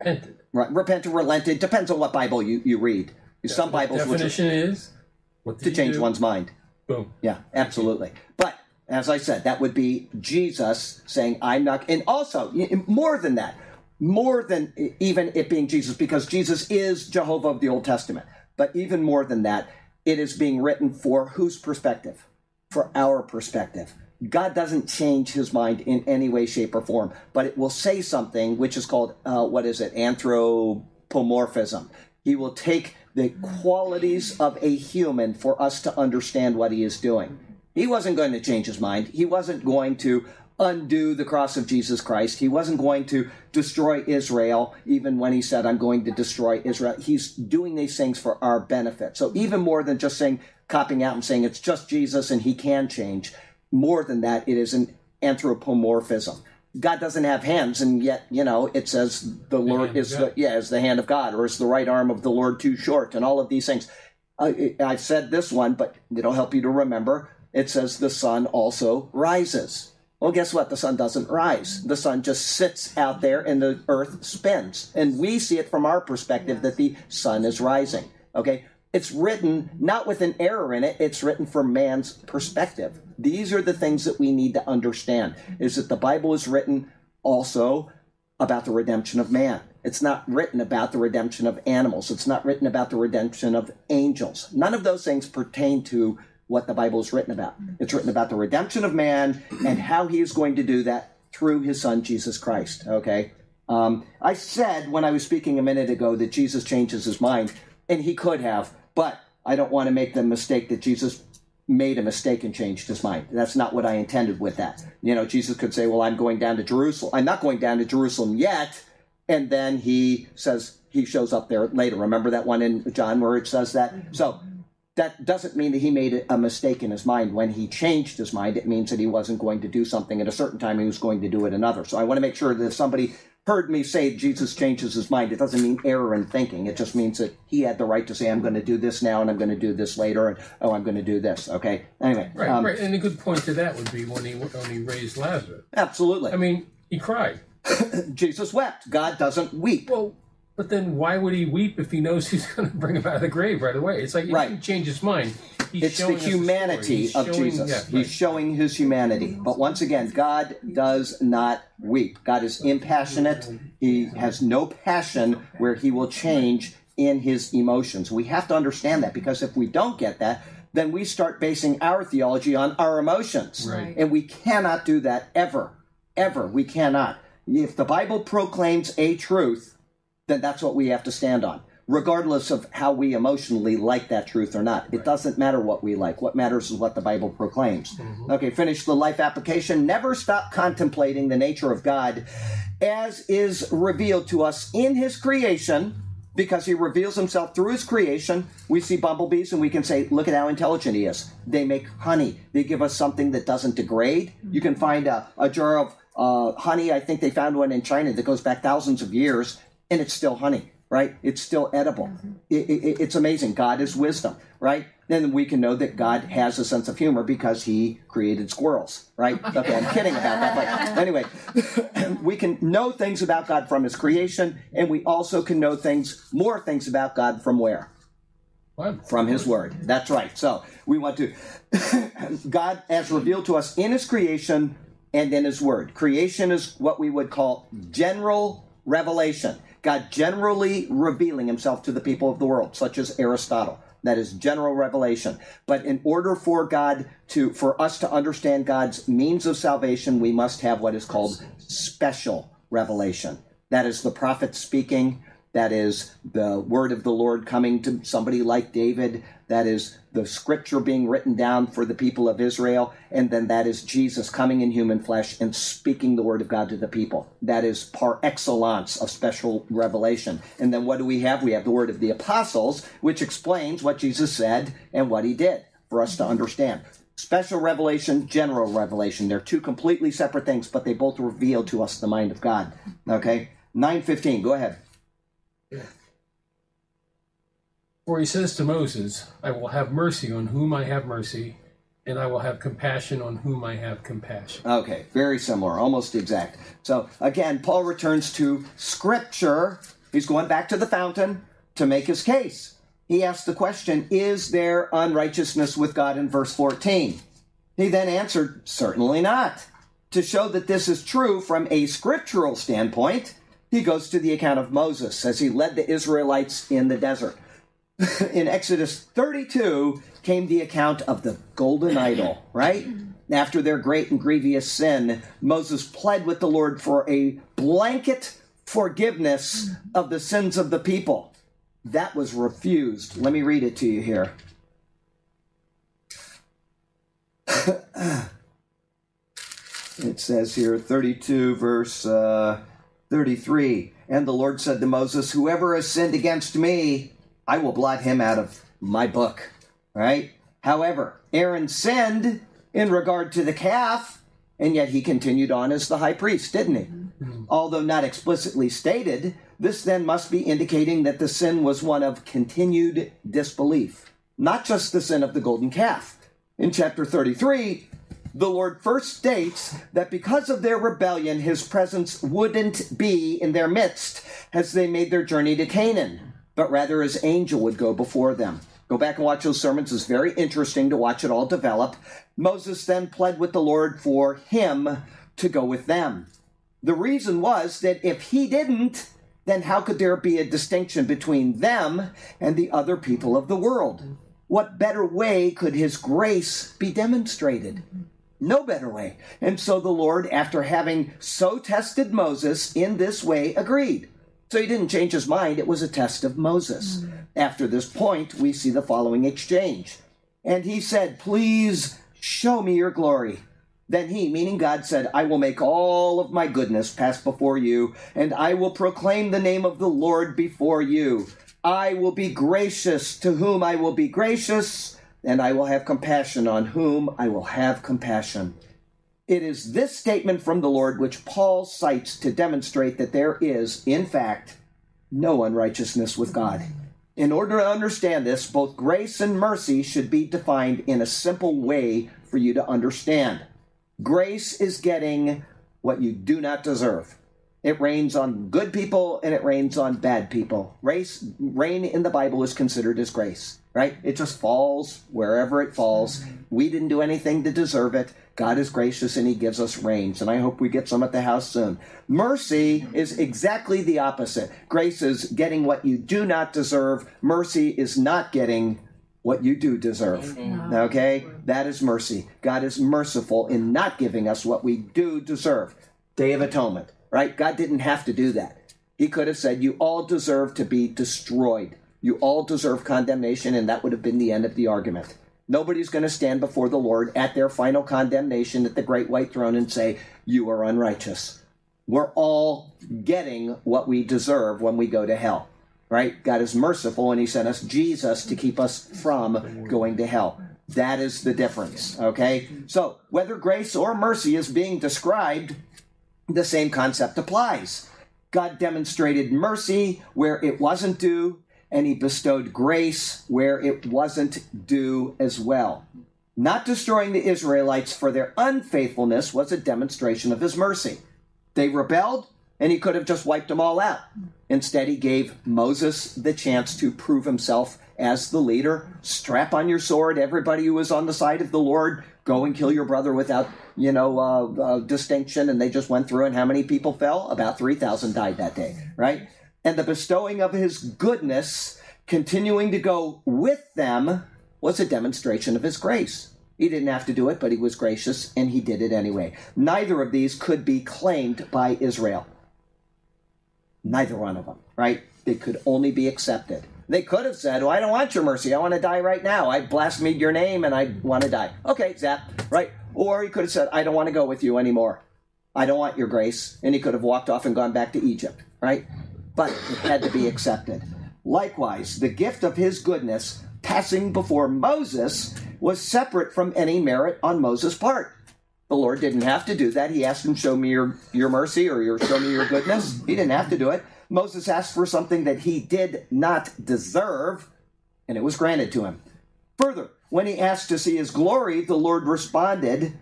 repented. Right. Repented, relented. Depends on what Bible you, you read. Some Bibles which definition is to change do? one's mind. Boom. Yeah, absolutely. But as I said, that would be Jesus saying, I'm not, and also more than that, more than even it being Jesus, because Jesus is Jehovah of the Old Testament. But even more than that, it is being written for whose perspective? For our perspective. God doesn't change his mind in any way, shape, or form, but it will say something which is called, uh, what is it, anthropomorphism. He will take the qualities of a human for us to understand what he is doing. He wasn't going to change his mind. He wasn't going to undo the cross of Jesus Christ. He wasn't going to destroy Israel, even when he said, I'm going to destroy Israel. He's doing these things for our benefit. So, even more than just saying, copping out and saying it's just Jesus and he can change, more than that, it is an anthropomorphism. God doesn't have hands, and yet, you know, it says the Lord of is the, yeah, is the hand of God, or is the right arm of the Lord too short, and all of these things. I, I've said this one, but it'll help you to remember. It says the sun also rises. Well, guess what? The sun doesn't rise. The sun just sits out there and the earth spins. And we see it from our perspective that the sun is rising. Okay? It's written not with an error in it, it's written from man's perspective. These are the things that we need to understand is that the Bible is written also about the redemption of man. It's not written about the redemption of animals. It's not written about the redemption of angels. None of those things pertain to what the Bible is written about. It's written about the redemption of man and how he is going to do that through his son, Jesus Christ. Okay? Um, I said when I was speaking a minute ago that Jesus changes his mind, and he could have, but I don't want to make the mistake that Jesus made a mistake and changed his mind. That's not what I intended with that. You know, Jesus could say, Well, I'm going down to Jerusalem. I'm not going down to Jerusalem yet. And then he says, he shows up there later. Remember that one in John where it says that? So that doesn't mean that he made a mistake in his mind. When he changed his mind, it means that he wasn't going to do something at a certain time, he was going to do it another. So I want to make sure that if somebody heard me say Jesus changes his mind, it doesn't mean error in thinking. It just means that he had the right to say, I'm going to do this now and I'm going to do this later, and oh, I'm going to do this. Okay? Anyway, Right, um, right. And a good point to that would be when he when he raised Lazarus. absolutely. I mean, he cried. (laughs) Jesus wept. God doesn't weep. Well, but then why would he weep if he knows he's going to bring him out of the grave right away? It's like he Right. didn't change his mind. He's It's the showing us story. humanity He's of showing- Jesus. yeah, He's right. showing his humanity. But once again, God does not weep. God is impassionate. He has no passion where he will change in his emotions. We have to understand that because if we don't get that, then we start basing our theology on our emotions. Right. And we cannot do that ever. Ever. We cannot. If the Bible proclaims a truth, then that's what we have to stand on, regardless of how we emotionally like that truth or not. It doesn't matter what we like. What matters is what the Bible proclaims. Okay, finish the life application. Never stop contemplating the nature of God as is revealed to us in His creation. Because he reveals himself through his creation. We see bumblebees and we can say, look at how intelligent he is. They make honey. They give us something that doesn't degrade. You can find a, a jar of uh, honey. I think they found one in China that goes back thousands of years and it's still honey, right? It's still edible. Mm-hmm. It, it, it's amazing. God is wisdom, right? Then we can know that God has a sense of humor because he created squirrels, right? (laughs) Okay, I'm kidding about that. But anyway, (laughs) we can know things about God from his creation, and we also can know things, more things about God from where? What? from his word. That's right. So we want to, (laughs) God has revealed to us in his creation and in his word. Creation is what we would call general revelation. God generally revealing himself to the people of the world, such as Aristotle. That is general revelation. But in order for God to, for us to understand God's means of salvation, we must have what is called special revelation. That is the prophet speaking. That is the word of the Lord coming to somebody like David. That is the scripture being written down for the people of Israel. And then that is Jesus coming in human flesh and speaking the word of God to the people. That is par excellence of special revelation. And then what do we have? We have the word of the apostles, which explains what Jesus said and what he did for us to understand. Special revelation, general revelation. They're two completely separate things, but they both reveal to us the mind of God. Okay? 915, go ahead. For he says to Moses, I will have mercy on whom I have mercy, and I will have compassion on whom I have compassion. Okay, very similar, almost exact. So again, Paul returns to Scripture. He's going back to the fountain to make his case. He asks the question Is there unrighteousness with God in verse 14? He then answered, Certainly not. To show that this is true from a scriptural standpoint, he goes to the account of Moses as he led the Israelites in the desert. (laughs) in Exodus 32 came the account of the golden idol, right? After their great and grievous sin, Moses pled with the Lord for a blanket forgiveness of the sins of the people. That was refused. Let me read it to you here. (laughs) it says here, 32, verse uh, 33. And the Lord said to Moses, Whoever has sinned against me, I will blot him out of my book. Right? However, Aaron sinned in regard to the calf, and yet he continued on as the high priest, didn't he? Mm-hmm. Although not explicitly stated, this then must be indicating that the sin was one of continued disbelief, not just the sin of the golden calf. In chapter 33, the Lord first states that because of their rebellion, his presence wouldn't be in their midst as they made their journey to Canaan, but rather his angel would go before them. Go back and watch those sermons. It's very interesting to watch it all develop. Moses then pled with the Lord for him to go with them. The reason was that if he didn't, then how could there be a distinction between them and the other people of the world? What better way could his grace be demonstrated? No better way. And so the Lord, after having so tested Moses in this way, agreed. So he didn't change his mind. It was a test of Moses. Hmm. After this point, we see the following exchange. And he said, Please show me your glory. Then he, meaning God, said, I will make all of my goodness pass before you, and I will proclaim the name of the Lord before you. I will be gracious to whom I will be gracious, and I will have compassion on whom I will have compassion. It is this statement from the Lord which Paul cites to demonstrate that there is, in fact, no unrighteousness with God. In order to understand this, both grace and mercy should be defined in a simple way for you to understand. Grace is getting what you do not deserve. It rains on good people and it rains on bad people. Race, rain in the Bible is considered as grace, right? It just falls wherever it falls. Mm-hmm. We didn't do anything to deserve it. God is gracious and He gives us rains, and I hope we get some at the house soon. Mercy is exactly the opposite. Grace is getting what you do not deserve. Mercy is not getting what you do deserve. Mm-hmm. Okay? That is mercy. God is merciful in not giving us what we do deserve. Day of Atonement, right? God didn't have to do that. He could have said, You all deserve to be destroyed. You all deserve condemnation, and that would have been the end of the argument. Nobody's going to stand before the Lord at their final condemnation at the great white throne and say, You are unrighteous. We're all getting what we deserve when we go to hell right? God is merciful and he sent us Jesus to keep us from going to hell. That is the difference, okay? So, whether grace or mercy is being described, the same concept applies. God demonstrated mercy where it wasn't due, and he bestowed grace where it wasn't due as well. Not destroying the Israelites for their unfaithfulness was a demonstration of his mercy. They rebelled, and he could have just wiped them all out. Instead, he gave Moses the chance to prove himself as the leader. Strap on your sword, everybody who is on the side of the Lord. Go and kill your brother without, you know, uh, uh, distinction. And they just went through, and how many people fell? About 3,000 died that day, right? And the bestowing of his goodness, continuing to go with them, was a demonstration of his grace. He didn't have to do it, but he was gracious, and he did it anyway. Neither of these could be claimed by Israel. Neither one of them, right? They could only be accepted. They could have said, Well, I don't want your mercy. I want to die right now. I blasphemed your name and I want to die. Okay, zap, right? Or he could have said, I don't want to go with you anymore. I don't want your grace. And he could have walked off and gone back to Egypt, right? But it had to be accepted. Likewise, the gift of his goodness passing before Moses was separate from any merit on Moses' part. The Lord didn't have to do that. He asked him, Show me your, your mercy or your, show me your goodness. He didn't have to do it. Moses asked for something that he did not deserve, and it was granted to him. Further, when he asked to see his glory, the Lord responded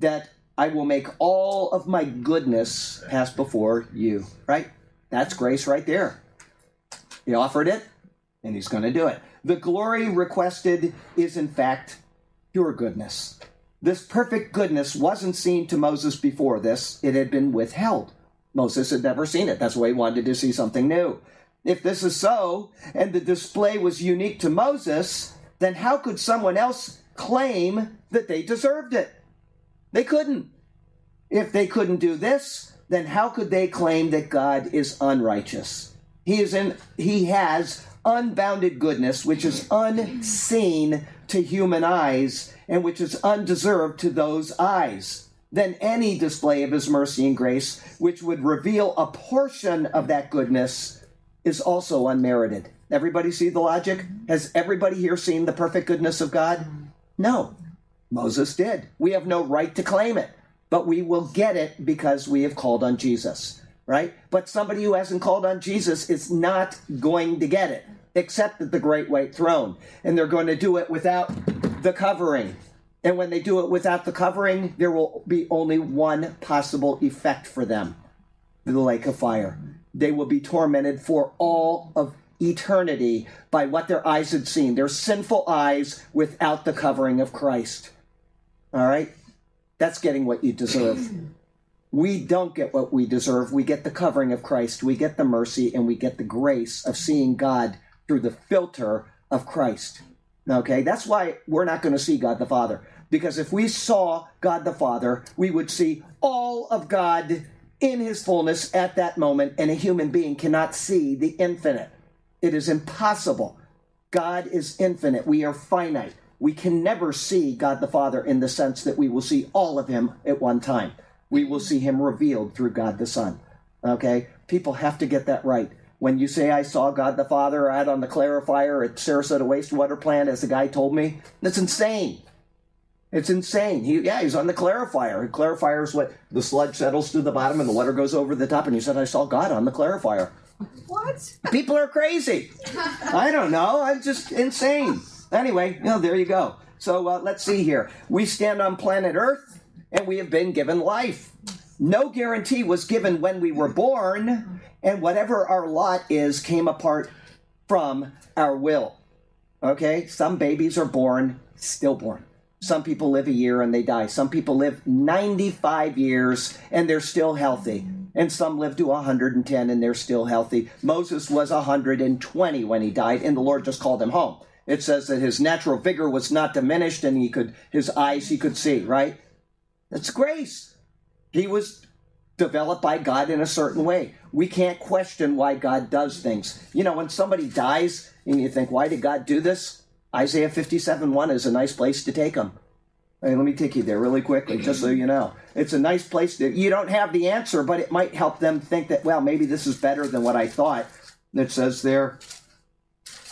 that I will make all of my goodness pass before you. Right? That's grace right there. He offered it, and he's going to do it. The glory requested is, in fact, pure goodness. This perfect goodness wasn't seen to Moses before this, it had been withheld. Moses had never seen it. That's why he wanted to see something new. If this is so, and the display was unique to Moses, then how could someone else claim that they deserved it? They couldn't. If they couldn't do this, then how could they claim that God is unrighteous? He is in he has unbounded goodness which is unseen to human eyes and which is undeserved to those eyes than any display of his mercy and grace, which would reveal a portion of that goodness, is also unmerited. Everybody see the logic? Has everybody here seen the perfect goodness of God? No. Moses did. We have no right to claim it, but we will get it because we have called on Jesus, right? But somebody who hasn't called on Jesus is not going to get it, except at the great white throne. And they're going to do it without the covering and when they do it without the covering, there will be only one possible effect for them the lake of fire. They will be tormented for all of eternity by what their eyes had seen, their sinful eyes without the covering of Christ. All right? That's getting what you deserve. We don't get what we deserve. We get the covering of Christ, we get the mercy, and we get the grace of seeing God through the filter of Christ. Okay, that's why we're not going to see God the Father. Because if we saw God the Father, we would see all of God in his fullness at that moment, and a human being cannot see the infinite. It is impossible. God is infinite. We are finite. We can never see God the Father in the sense that we will see all of him at one time. We will see him revealed through God the Son. Okay? People have to get that right. When you say, I saw God the Father out on the clarifier at Sarasota wastewater plant, as the guy told me, that's insane. It's insane. He, yeah, he's on the clarifier. The clarifier is what the sludge settles to the bottom and the water goes over the top. And he said, I saw God on the clarifier. What? People are crazy. I don't know. I'm just insane. Anyway, you know, there you go. So uh, let's see here. We stand on planet Earth and we have been given life. No guarantee was given when we were born, and whatever our lot is came apart from our will. Okay? Some babies are born stillborn. Some people live a year and they die. Some people live 95 years and they're still healthy. And some live to 110 and they're still healthy. Moses was 120 when he died, and the Lord just called him home. It says that his natural vigor was not diminished and he could his eyes he could see, right? That's grace. He was developed by God in a certain way. We can't question why God does things. You know, when somebody dies and you think, why did God do this? Isaiah 57 1 is a nice place to take them. Hey, let me take you there really quickly, just so you know. It's a nice place to, you don't have the answer, but it might help them think that, well, maybe this is better than what I thought. It says there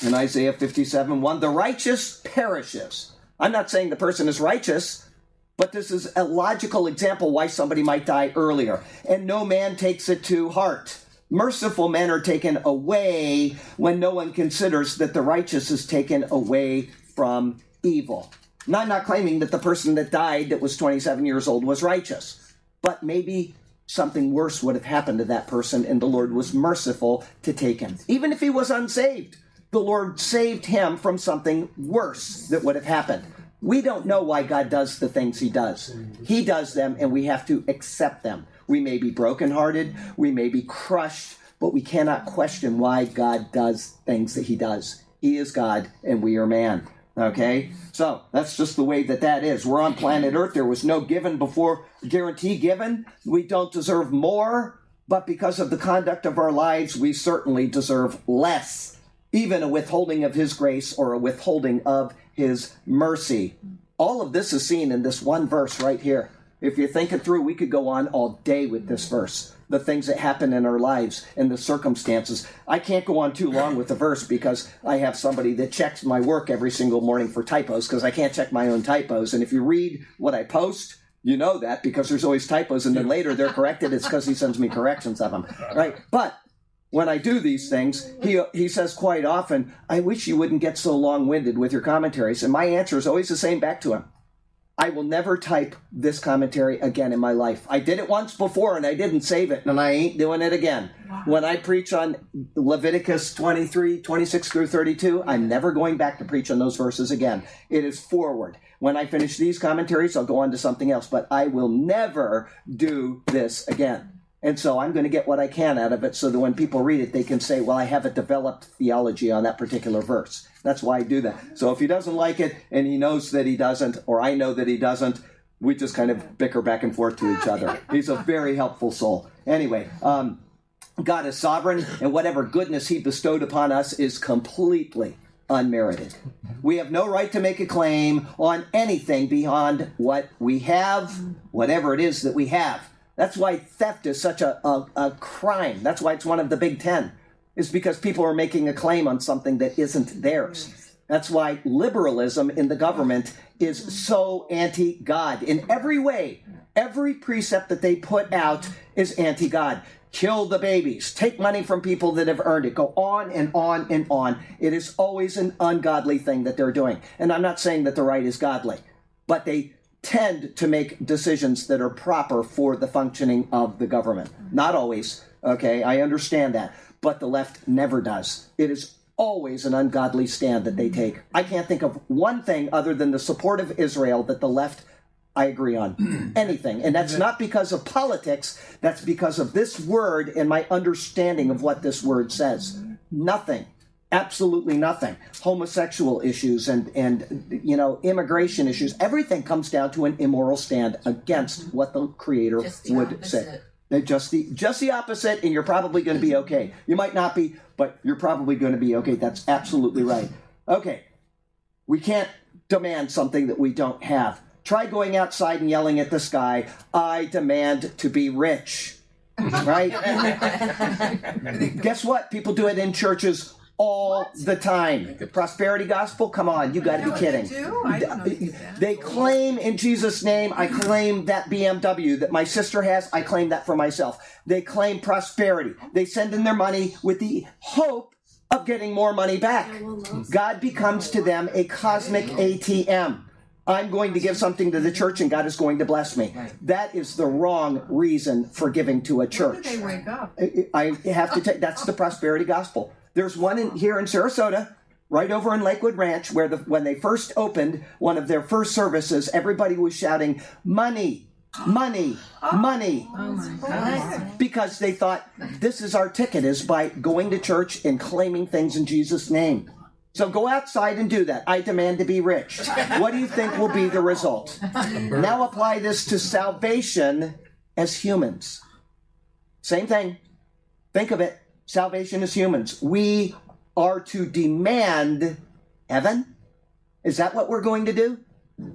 in Isaiah 57 1, the righteous perishes. I'm not saying the person is righteous, but this is a logical example why somebody might die earlier. And no man takes it to heart. Merciful men are taken away when no one considers that the righteous is taken away from evil. I'm not claiming that the person that died that was 27 years old was righteous, but maybe something worse would have happened to that person and the Lord was merciful to take him. Even if he was unsaved, the Lord saved him from something worse that would have happened. We don't know why God does the things he does. He does them and we have to accept them. We may be brokenhearted, we may be crushed, but we cannot question why God does things that He does. He is God and we are man. Okay? So that's just the way that that is. We're on planet Earth. There was no given before, guarantee given. We don't deserve more but because of the conduct of our lives, we certainly deserve less, even a withholding of His grace or a withholding of His mercy. All of this is seen in this one verse right here. If you think it through, we could go on all day with this verse. The things that happen in our lives and the circumstances. I can't go on too long with the verse because I have somebody that checks my work every single morning for typos because I can't check my own typos. And if you read what I post, you know that because there's always typos and then later they're corrected. It's because he sends me corrections of them. Right? But when I do these things, he he says quite often, "I wish you wouldn't get so long-winded with your commentaries." And my answer is always the same back to him. I will never type this commentary again in my life. I did it once before and I didn't save it, and I ain't doing it again. When I preach on Leviticus 23, 26 through 32, I'm never going back to preach on those verses again. It is forward. When I finish these commentaries, I'll go on to something else, but I will never do this again. And so I'm going to get what I can out of it so that when people read it, they can say, well, I have a developed theology on that particular verse. That's why I do that. So if he doesn't like it and he knows that he doesn't, or I know that he doesn't, we just kind of bicker back and forth to each other. He's a very helpful soul. Anyway, um, God is sovereign, and whatever goodness he bestowed upon us is completely unmerited. We have no right to make a claim on anything beyond what we have, whatever it is that we have. That's why theft is such a, a, a crime. That's why it's one of the big ten, is because people are making a claim on something that isn't theirs. That's why liberalism in the government is so anti God in every way. Every precept that they put out is anti God. Kill the babies, take money from people that have earned it, go on and on and on. It is always an ungodly thing that they're doing. And I'm not saying that the right is godly, but they tend to make decisions that are proper for the functioning of the government. Not always, okay? I understand that. But the left never does. It is always an ungodly stand that they take. I can't think of one thing other than the support of Israel that the left I agree on (clears throat) anything. And that's not because of politics, that's because of this word and my understanding of what this word says. Nothing. Absolutely nothing. Homosexual issues and, and you know, immigration issues, everything comes down to an immoral stand against mm-hmm. what the creator the would say. opposite. They're just the just the opposite, and you're probably going to be okay. You might not be, but you're probably going to be okay. That's absolutely right. Okay, we can't demand something that we don't have. Try going outside and yelling at the sky, "I demand to be rich." (laughs) Right? (laughs) Guess what? People do it in churches all the time. The Prosperity gospel? Come on, you got to know be what kidding. they do? I didn't know they did that. They claim in Jesus' name, I claim that BMW that my sister has, I claim that for myself. They claim prosperity. They send in their money with the hope of getting more money back. God becomes to them a cosmic ATM. I'm going to give something to the church and God is going to bless me. That is the wrong reason for giving to a When church. did they wake up? I I have to take that's the prosperity gospel. There's one in, here in Sarasota, right over in Lakewood Ranch, where the, when they first opened one of their first services, everybody was shouting, "Money, money, money," Oh my God. because they thought this is our ticket is by going to church and claiming things in Jesus' name. So go outside and do that. I demand to be rich. What do you think will be the result? Now apply this to salvation as humans. Same thing. Think of it. Salvation as humans. We are to demand heaven. Is that what we're going to do?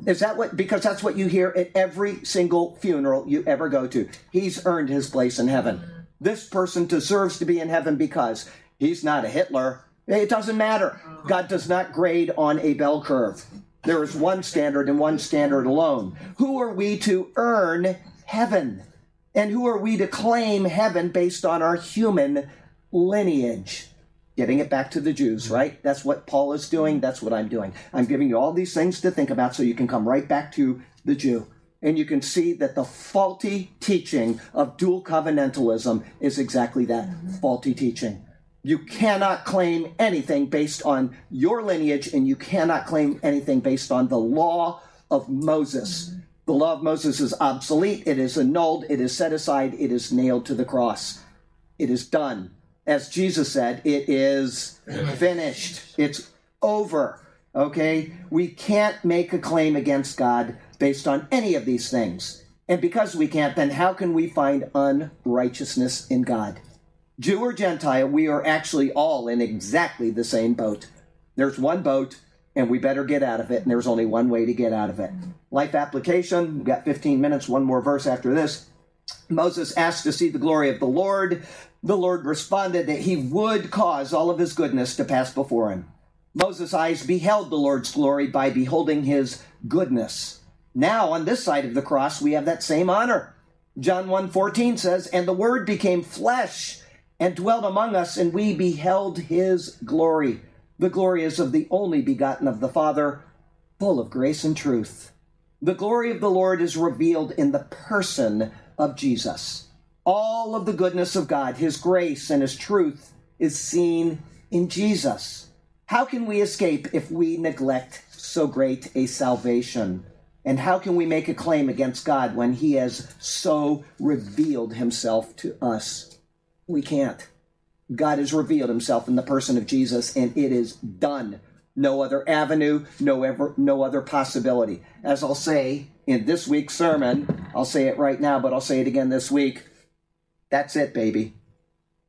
Is that what, because that's what you hear at every single funeral you ever go to. He's earned his place in heaven. This person deserves to be in heaven because he's not a Hitler. It doesn't matter. God does not grade on a bell curve. There is one standard and one standard alone. Who are we to earn heaven? And who are we to claim heaven based on our human lineage? Getting it back to the Jews, right? That's what Paul is doing. That's what I'm doing. I'm giving you all these things to think about so you can come right back to the Jew. And you can see that the faulty teaching of dual covenantalism is exactly that mm-hmm. faulty teaching. You cannot claim anything based on your lineage, and you cannot claim anything based on the law of Moses. Mm-hmm. The law of Moses is obsolete, it is annulled, it is set aside, it is nailed to the cross. It is done. As Jesus said, it is finished. It's over. Okay? We can't make a claim against God based on any of these things. And because we can't, then how can we find unrighteousness in God? Jew or Gentile, we are actually all in exactly the same boat. There's one boat, and we better get out of it, and there's only one way to get out of it. Life application, we've got 15 minutes, one more verse after this. Moses asked to see the glory of the Lord. The Lord responded that he would cause all of his goodness to pass before him. Moses' eyes beheld the Lord's glory by beholding his goodness. Now, on this side of the cross, we have that same honor. John 1:14 says, "And the word became flesh and dwelt among us, and we beheld his glory. The glory is of the only begotten of the Father, full of grace and truth." The glory of the Lord is revealed in the person of Jesus. All of the goodness of God, his grace and his truth is seen in Jesus. How can we escape if we neglect so great a salvation? And how can we make a claim against God when He has so revealed Himself to us? We can't. God has revealed Himself in the person of Jesus, and it is done. No other avenue, no ever, no other possibility. As I'll say in this week's sermon, I'll say it right now, but I'll say it again this week. That's it, baby.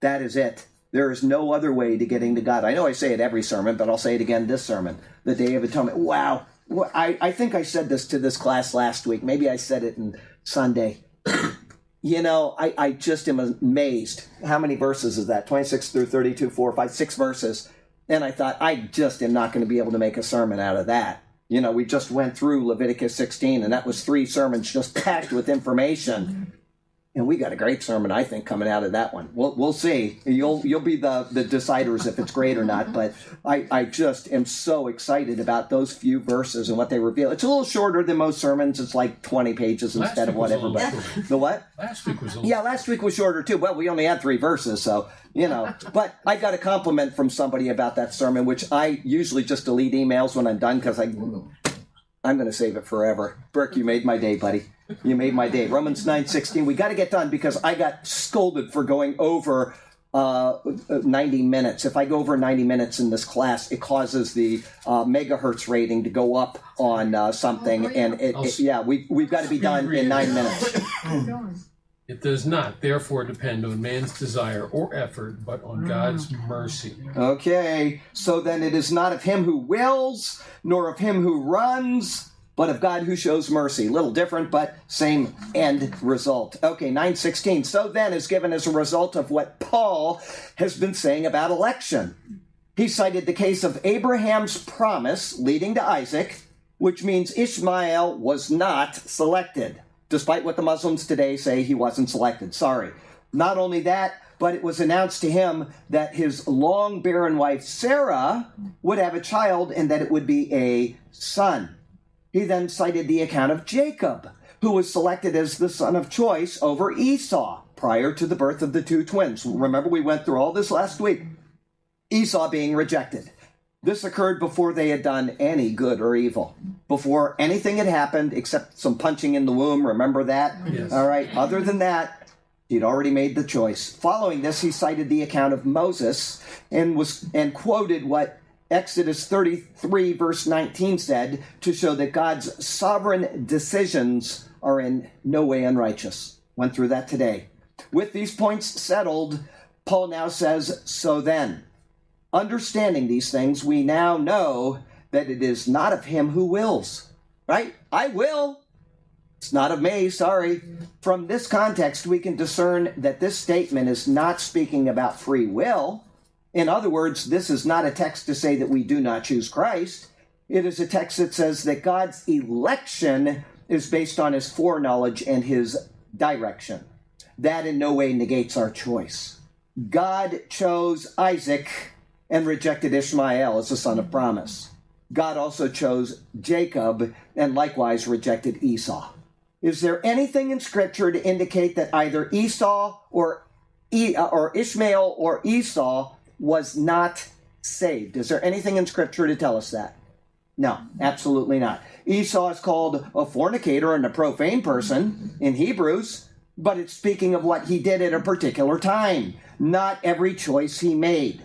That is it. There is no other way to getting to God. I know I say it every sermon, but I'll say it again this sermon. The Day of Atonement. Wow. I, I think I said this to this class last week. Maybe I said it in Sunday. (clears throat) you know, I, I just am amazed. How many verses is that? 26 through 32, 4, 5, 6 verses. And I thought, I just am not going to be able to make a sermon out of that. You know, we just went through Leviticus 16, and that was three sermons just packed with information and we got a great sermon, I think, coming out of that one. We'll, we'll see. You'll you'll be the, the deciders if it's great or not. But I, I just am so excited about those few verses and what they reveal. It's a little shorter than most sermons. It's like twenty pages Last instead of week was a whatever. But shorter. the what? Last week was a. Yeah, last week was shorter too. Well, we only had three verses, so you know. But I got a compliment from somebody about that sermon, which I usually just delete emails when I'm done because I I'm going to save it forever. Burke, you made my day, buddy. You made my day. Romans 9:16. We got to get done because I got scolded for going over uh, 90 minutes. If I go over 90 minutes in this class, it causes the uh, megahertz rating to go up on uh, something, and it, it- yeah, we we've got to be done in nine minutes. (laughs) It does not, therefore, depend on man's desire or effort, but on mm. God's mercy. Okay, so then it is not of him who wills, nor of him who runs, but of God who shows mercy. Little different, but same end result. Okay, 916. So then is given as a result of what Paul has been saying about election. He cited the case of Abraham's promise leading to Isaac, which means Ishmael was not selected, despite what the Muslims today say he wasn't selected. Sorry. Not only that, but it was announced to him that his long barren wife Sarah would have a child and that it would be a son. He then cited the account of Jacob, who was selected as the son of choice over Esau prior to the birth of the two twins. Remember, we went through all this last week. Esau being rejected. This occurred before they had done any good or evil, before anything had happened except some punching in the womb. Remember that? Yes. All right. Other than that, he'd already made the choice. Following this, he cited the account of Moses and was and quoted what Exodus 33 verse 19 said to show that God's sovereign decisions are in no way unrighteous. Went through that today. With these points settled, Paul now says, so then, understanding these things, we now know that it is not of him who wills. Right? I will. It's not of me, sorry. From this context, we can discern that this statement is not speaking about free will. In other words, this is not a text to say that we do not choose Christ. It is a text that says that God's election is based on his foreknowledge and his direction. That in no way negates our choice. God chose Isaac and rejected Ishmael as the son of promise. God also chose Jacob and likewise rejected Esau. Is there anything in Scripture to indicate that either Esau or e- uh, or Ishmael or Esau was not saved? Is there anything in Scripture to tell us that? No, absolutely not. Esau is called a fornicator and a profane person in Hebrews, but it's speaking of what he did at a particular time, not every choice he made.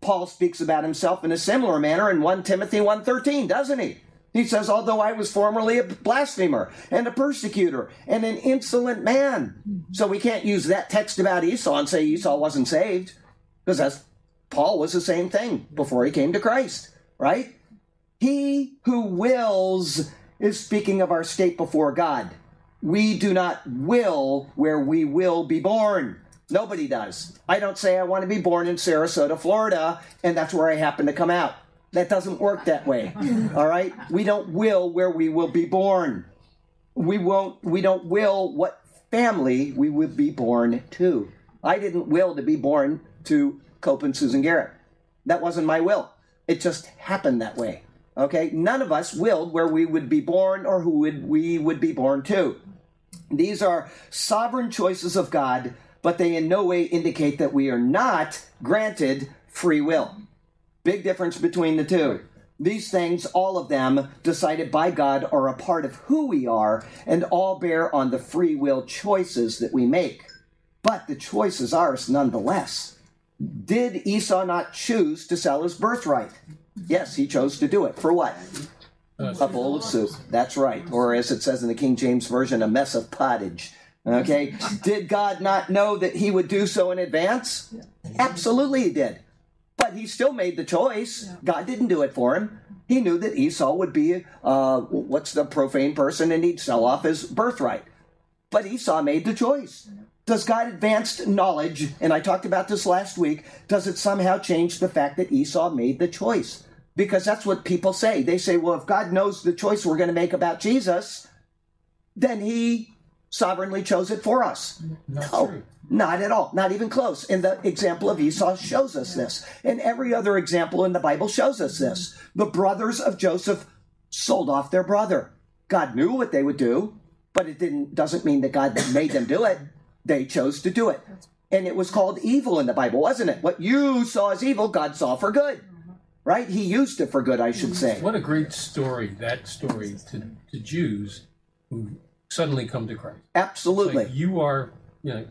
Paul speaks about himself in a similar manner in 1 Timothy 1:13, doesn't he? He says, Although I was formerly a blasphemer and a persecutor and an insolent man. So we can't use that text about Esau and say Esau wasn't saved because that's Paul was the same thing before he came to Christ, right? He who wills is speaking of our state before God. We do not will where we will be born. Nobody does. I don't say I want to be born in Sarasota, Florida, and that's where I happen to come out. That doesn't work that way. (laughs) All right? We don't will where we will be born. We won't we don't will what family we would be born to. I didn't will to be born to Cope and Susan Garrett. That wasn't my will. It just happened that way. Okay? None of us willed where we would be born or who would we would be born to. These are sovereign choices of God, but they in no way indicate that we are not granted free will. Big difference between the two. These things, all of them decided by God, are a part of who we are and all bear on the free will choices that we make. But the choice is ours nonetheless. Did Esau not choose to sell his birthright? Yes, he chose to do it. For what? A bowl of soup. That's right. Or as it says in the King James Version, a mess of pottage. Okay? Did God not know that he would do so in advance? Absolutely he did. But he still made the choice. God didn't do it for him. He knew that Esau would be, uh, what's the profane person, and he'd sell off his birthright. But Esau made the choice. Does God advanced knowledge, and I talked about this last week, does it somehow change the fact that Esau made the choice? Because that's what people say. They say, well, if God knows the choice we're going to make about Jesus, then he sovereignly chose it for us. Not no, true. not at all. Not even close. And the example of Esau shows us this. And every other example in the Bible shows us this. The brothers of Joseph sold off their brother. God knew what they would do, but it didn't doesn't mean that God made them do it. They chose to do it. And it was called evil in the Bible, wasn't it? What you saw as evil, God saw for good. Right? He used it for good, I should mm-hmm. say. What a great story, that story to, to Jews who suddenly come to Christ. Absolutely. Like you are, you know,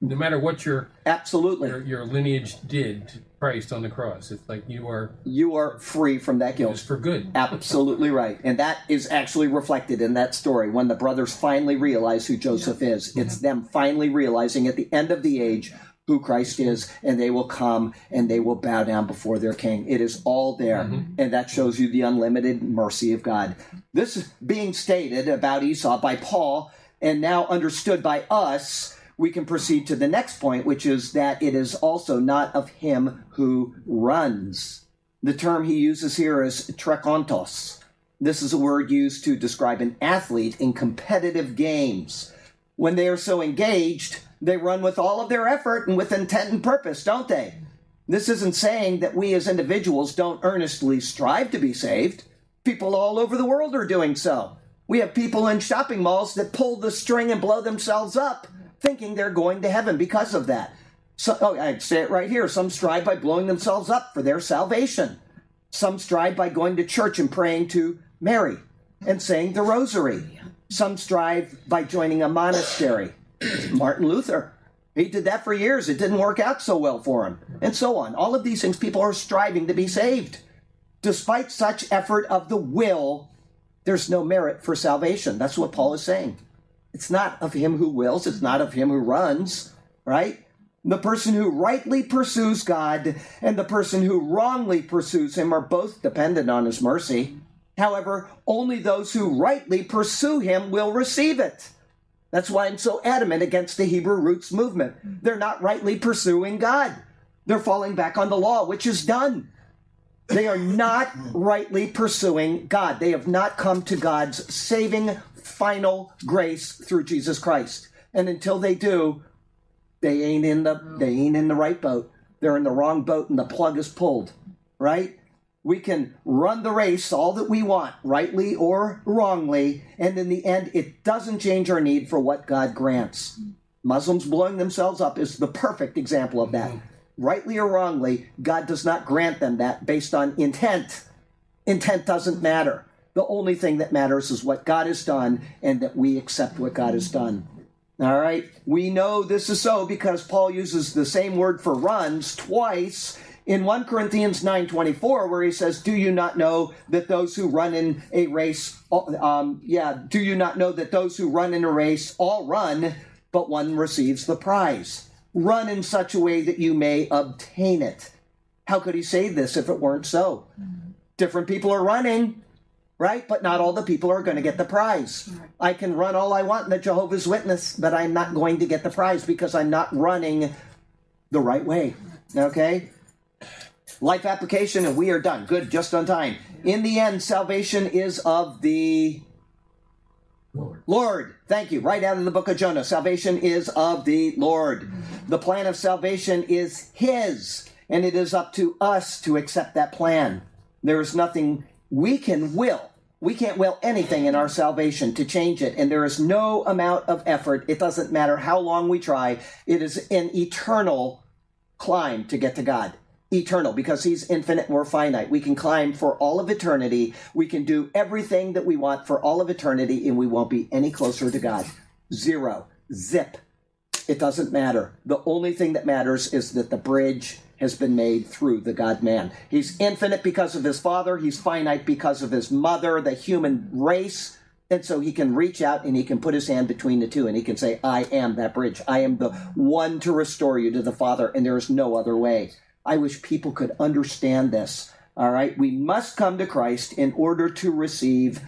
no matter what your, Absolutely. your your lineage did to Christ on the cross, it's like you are You are free from that guilt. for good. (laughs) Absolutely right. And that is actually reflected in that story when the brothers finally realize who Joseph is. It's them finally realizing at the end of the age who Christ is, and they will come and they will bow down before their king. It is all there. Mm-hmm. And that shows you the unlimited mercy of God. This is being stated about Esau by Paul and now understood by us. We can proceed to the next point, which is that it is also not of him who runs. The term he uses here is trekontos. This is a word used to describe an athlete in competitive games. When they are so engaged, they run with all of their effort and with intent and purpose, don't they? This isn't saying that we as individuals don't earnestly strive to be saved. People all over the world are doing so. We have people in shopping malls that pull the string and blow themselves up, thinking they're going to heaven because of that. So, oh, I'd say it right here. Some strive by blowing themselves up for their salvation. Some strive by going to church and praying to Mary and saying the rosary. Some strive by joining a monastery. (clears throat) Martin Luther, he did that for years. It didn't work out so well for him, and so on. All of these things, people are striving to be saved. Despite such effort of the will, there's no merit for salvation. That's what Paul is saying. It's not of him who wills, it's not of him who runs, right? The person who rightly pursues God and the person who wrongly pursues him are both dependent on his mercy. However, only those who rightly pursue him will receive it. That's why I'm so adamant against the Hebrew roots movement. Mm-hmm. They're not rightly pursuing God. They're falling back on the law, which is done. They are not (laughs) rightly pursuing God. They have not come to God's saving final grace through Jesus Christ. And until they do, they ain't in the they ain't in the right boat. They're in the wrong boat and the plug is pulled. Right? We can run the race all that we want, rightly or wrongly, and in the end it doesn't change our need for what God grants. Muslims blowing themselves up is the perfect example of that. Rightly or wrongly, God does not grant them that based on intent. Intent doesn't matter. The only thing that matters is what God has done and that we accept what God has done. All right? We know this is so because Paul uses the same word for runs twice in 1 Corinthians 9:24 where he says, "Do you not know that those who run in a race um, yeah, do you not know that those who run in a race all run, but one receives the prize? Run in such a way that you may obtain it." How could he say this if it weren't so? Different people are running, right? But not all the people are going to get the prize. I can run all I want in the Jehovah's Witness, but I'm not going to get the prize because I'm not running the right way. Okay? Life application, and we are done. Good, just on time. In the end, salvation is of the Lord. Lord. Thank you. Right out of the book of Jonah. Salvation is of the Lord. The plan of salvation is His, and it is up to us to accept that plan. There is nothing we can will. We can't will anything in our salvation to change it, and there is no amount of effort. It doesn't matter how long we try. It is an eternal climb to get to God. Eternal, because He's infinite we're finite. We can climb for all of eternity. We can do everything that we want for all of eternity, and we won't be any closer to God. Zero. Zip. It doesn't matter. The only thing that matters is that the bridge has been made through the God man. He's infinite because of his father, he's finite because of his mother, the human race. And so he can reach out and he can put his hand between the two and he can say, I am that bridge. I am the one to restore you to the Father, and there is no other way. I wish people could understand this. All right. We must come to Christ in order to receive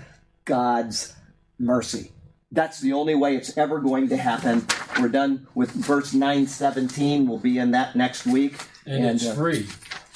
God's mercy. That's the only way it's ever going to happen. We're done with verse 917. We'll be in that next week. And, it's uh, free.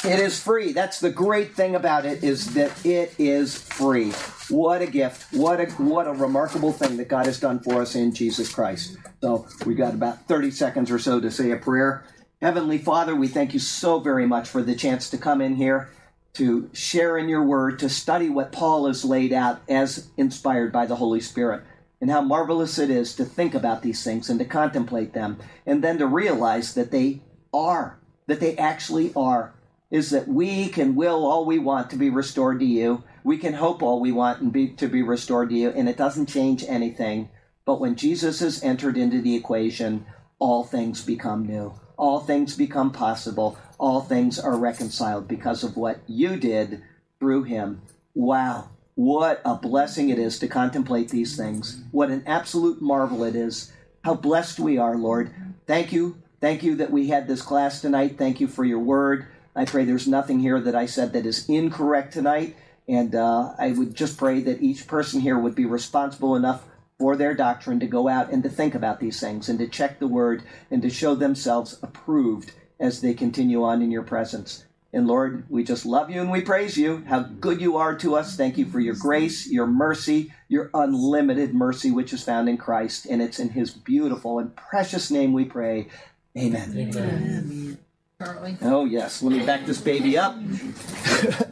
it is free. That's the great thing about it is that it is free. What a gift. What a what a remarkable thing that God has done for us in Jesus Christ. So we got about 30 seconds or so to say a prayer. Heavenly Father, we thank you so very much for the chance to come in here to share in your word, to study what Paul has laid out as inspired by the Holy Spirit. And how marvelous it is to think about these things and to contemplate them, and then to realize that they are, that they actually are is that we can will all we want to be restored to you. We can hope all we want and be to be restored to you, and it doesn't change anything. But when Jesus has entered into the equation, all things become new. All things become possible. All things are reconciled because of what you did through him. Wow. What a blessing it is to contemplate these things. What an absolute marvel it is. How blessed we are, Lord. Thank you. Thank you that we had this class tonight. Thank you for your word. I pray there's nothing here that I said that is incorrect tonight. And uh, I would just pray that each person here would be responsible enough for their doctrine to go out and to think about these things and to check the word and to show themselves approved as they continue on in your presence. And Lord, we just love you and we praise you. How good you are to us. Thank you for your grace, your mercy, your unlimited mercy, which is found in Christ. And it's in his beautiful and precious name we pray. Amen. Amen. Charlie. Oh, yes. Let me back this baby up. (laughs)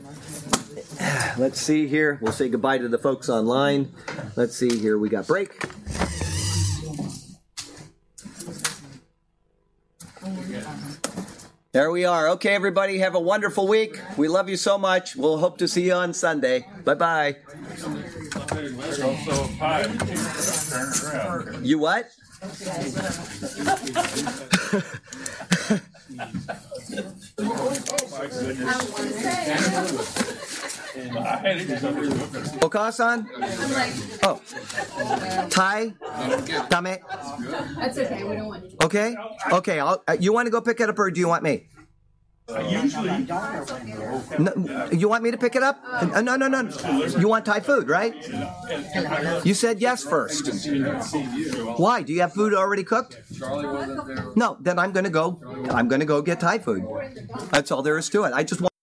(sighs) Let's see here. We'll say goodbye to the folks online. Let's see here. We got break. There we are. Okay, everybody, have a wonderful week. We love you so much. We'll hope to see you on Sunday. Bye bye. There's also a pie. You can turn it around. You what? My (laughs) (laughs) (laughs) goodness. I had it under the book. Okasan? Oh. Thai? Dame? That's okay. We don't want to. Okay. Okay. I'll, uh, you want to go pick it up or do you want me? Usually, No, you want me to pick it up? Uh, no, no, no. You want Thai food, right? You said yes first. Why? Do you have food already cooked? No, then I'm going to go. I'm going to go get Thai food. That's all there is to it. I just want.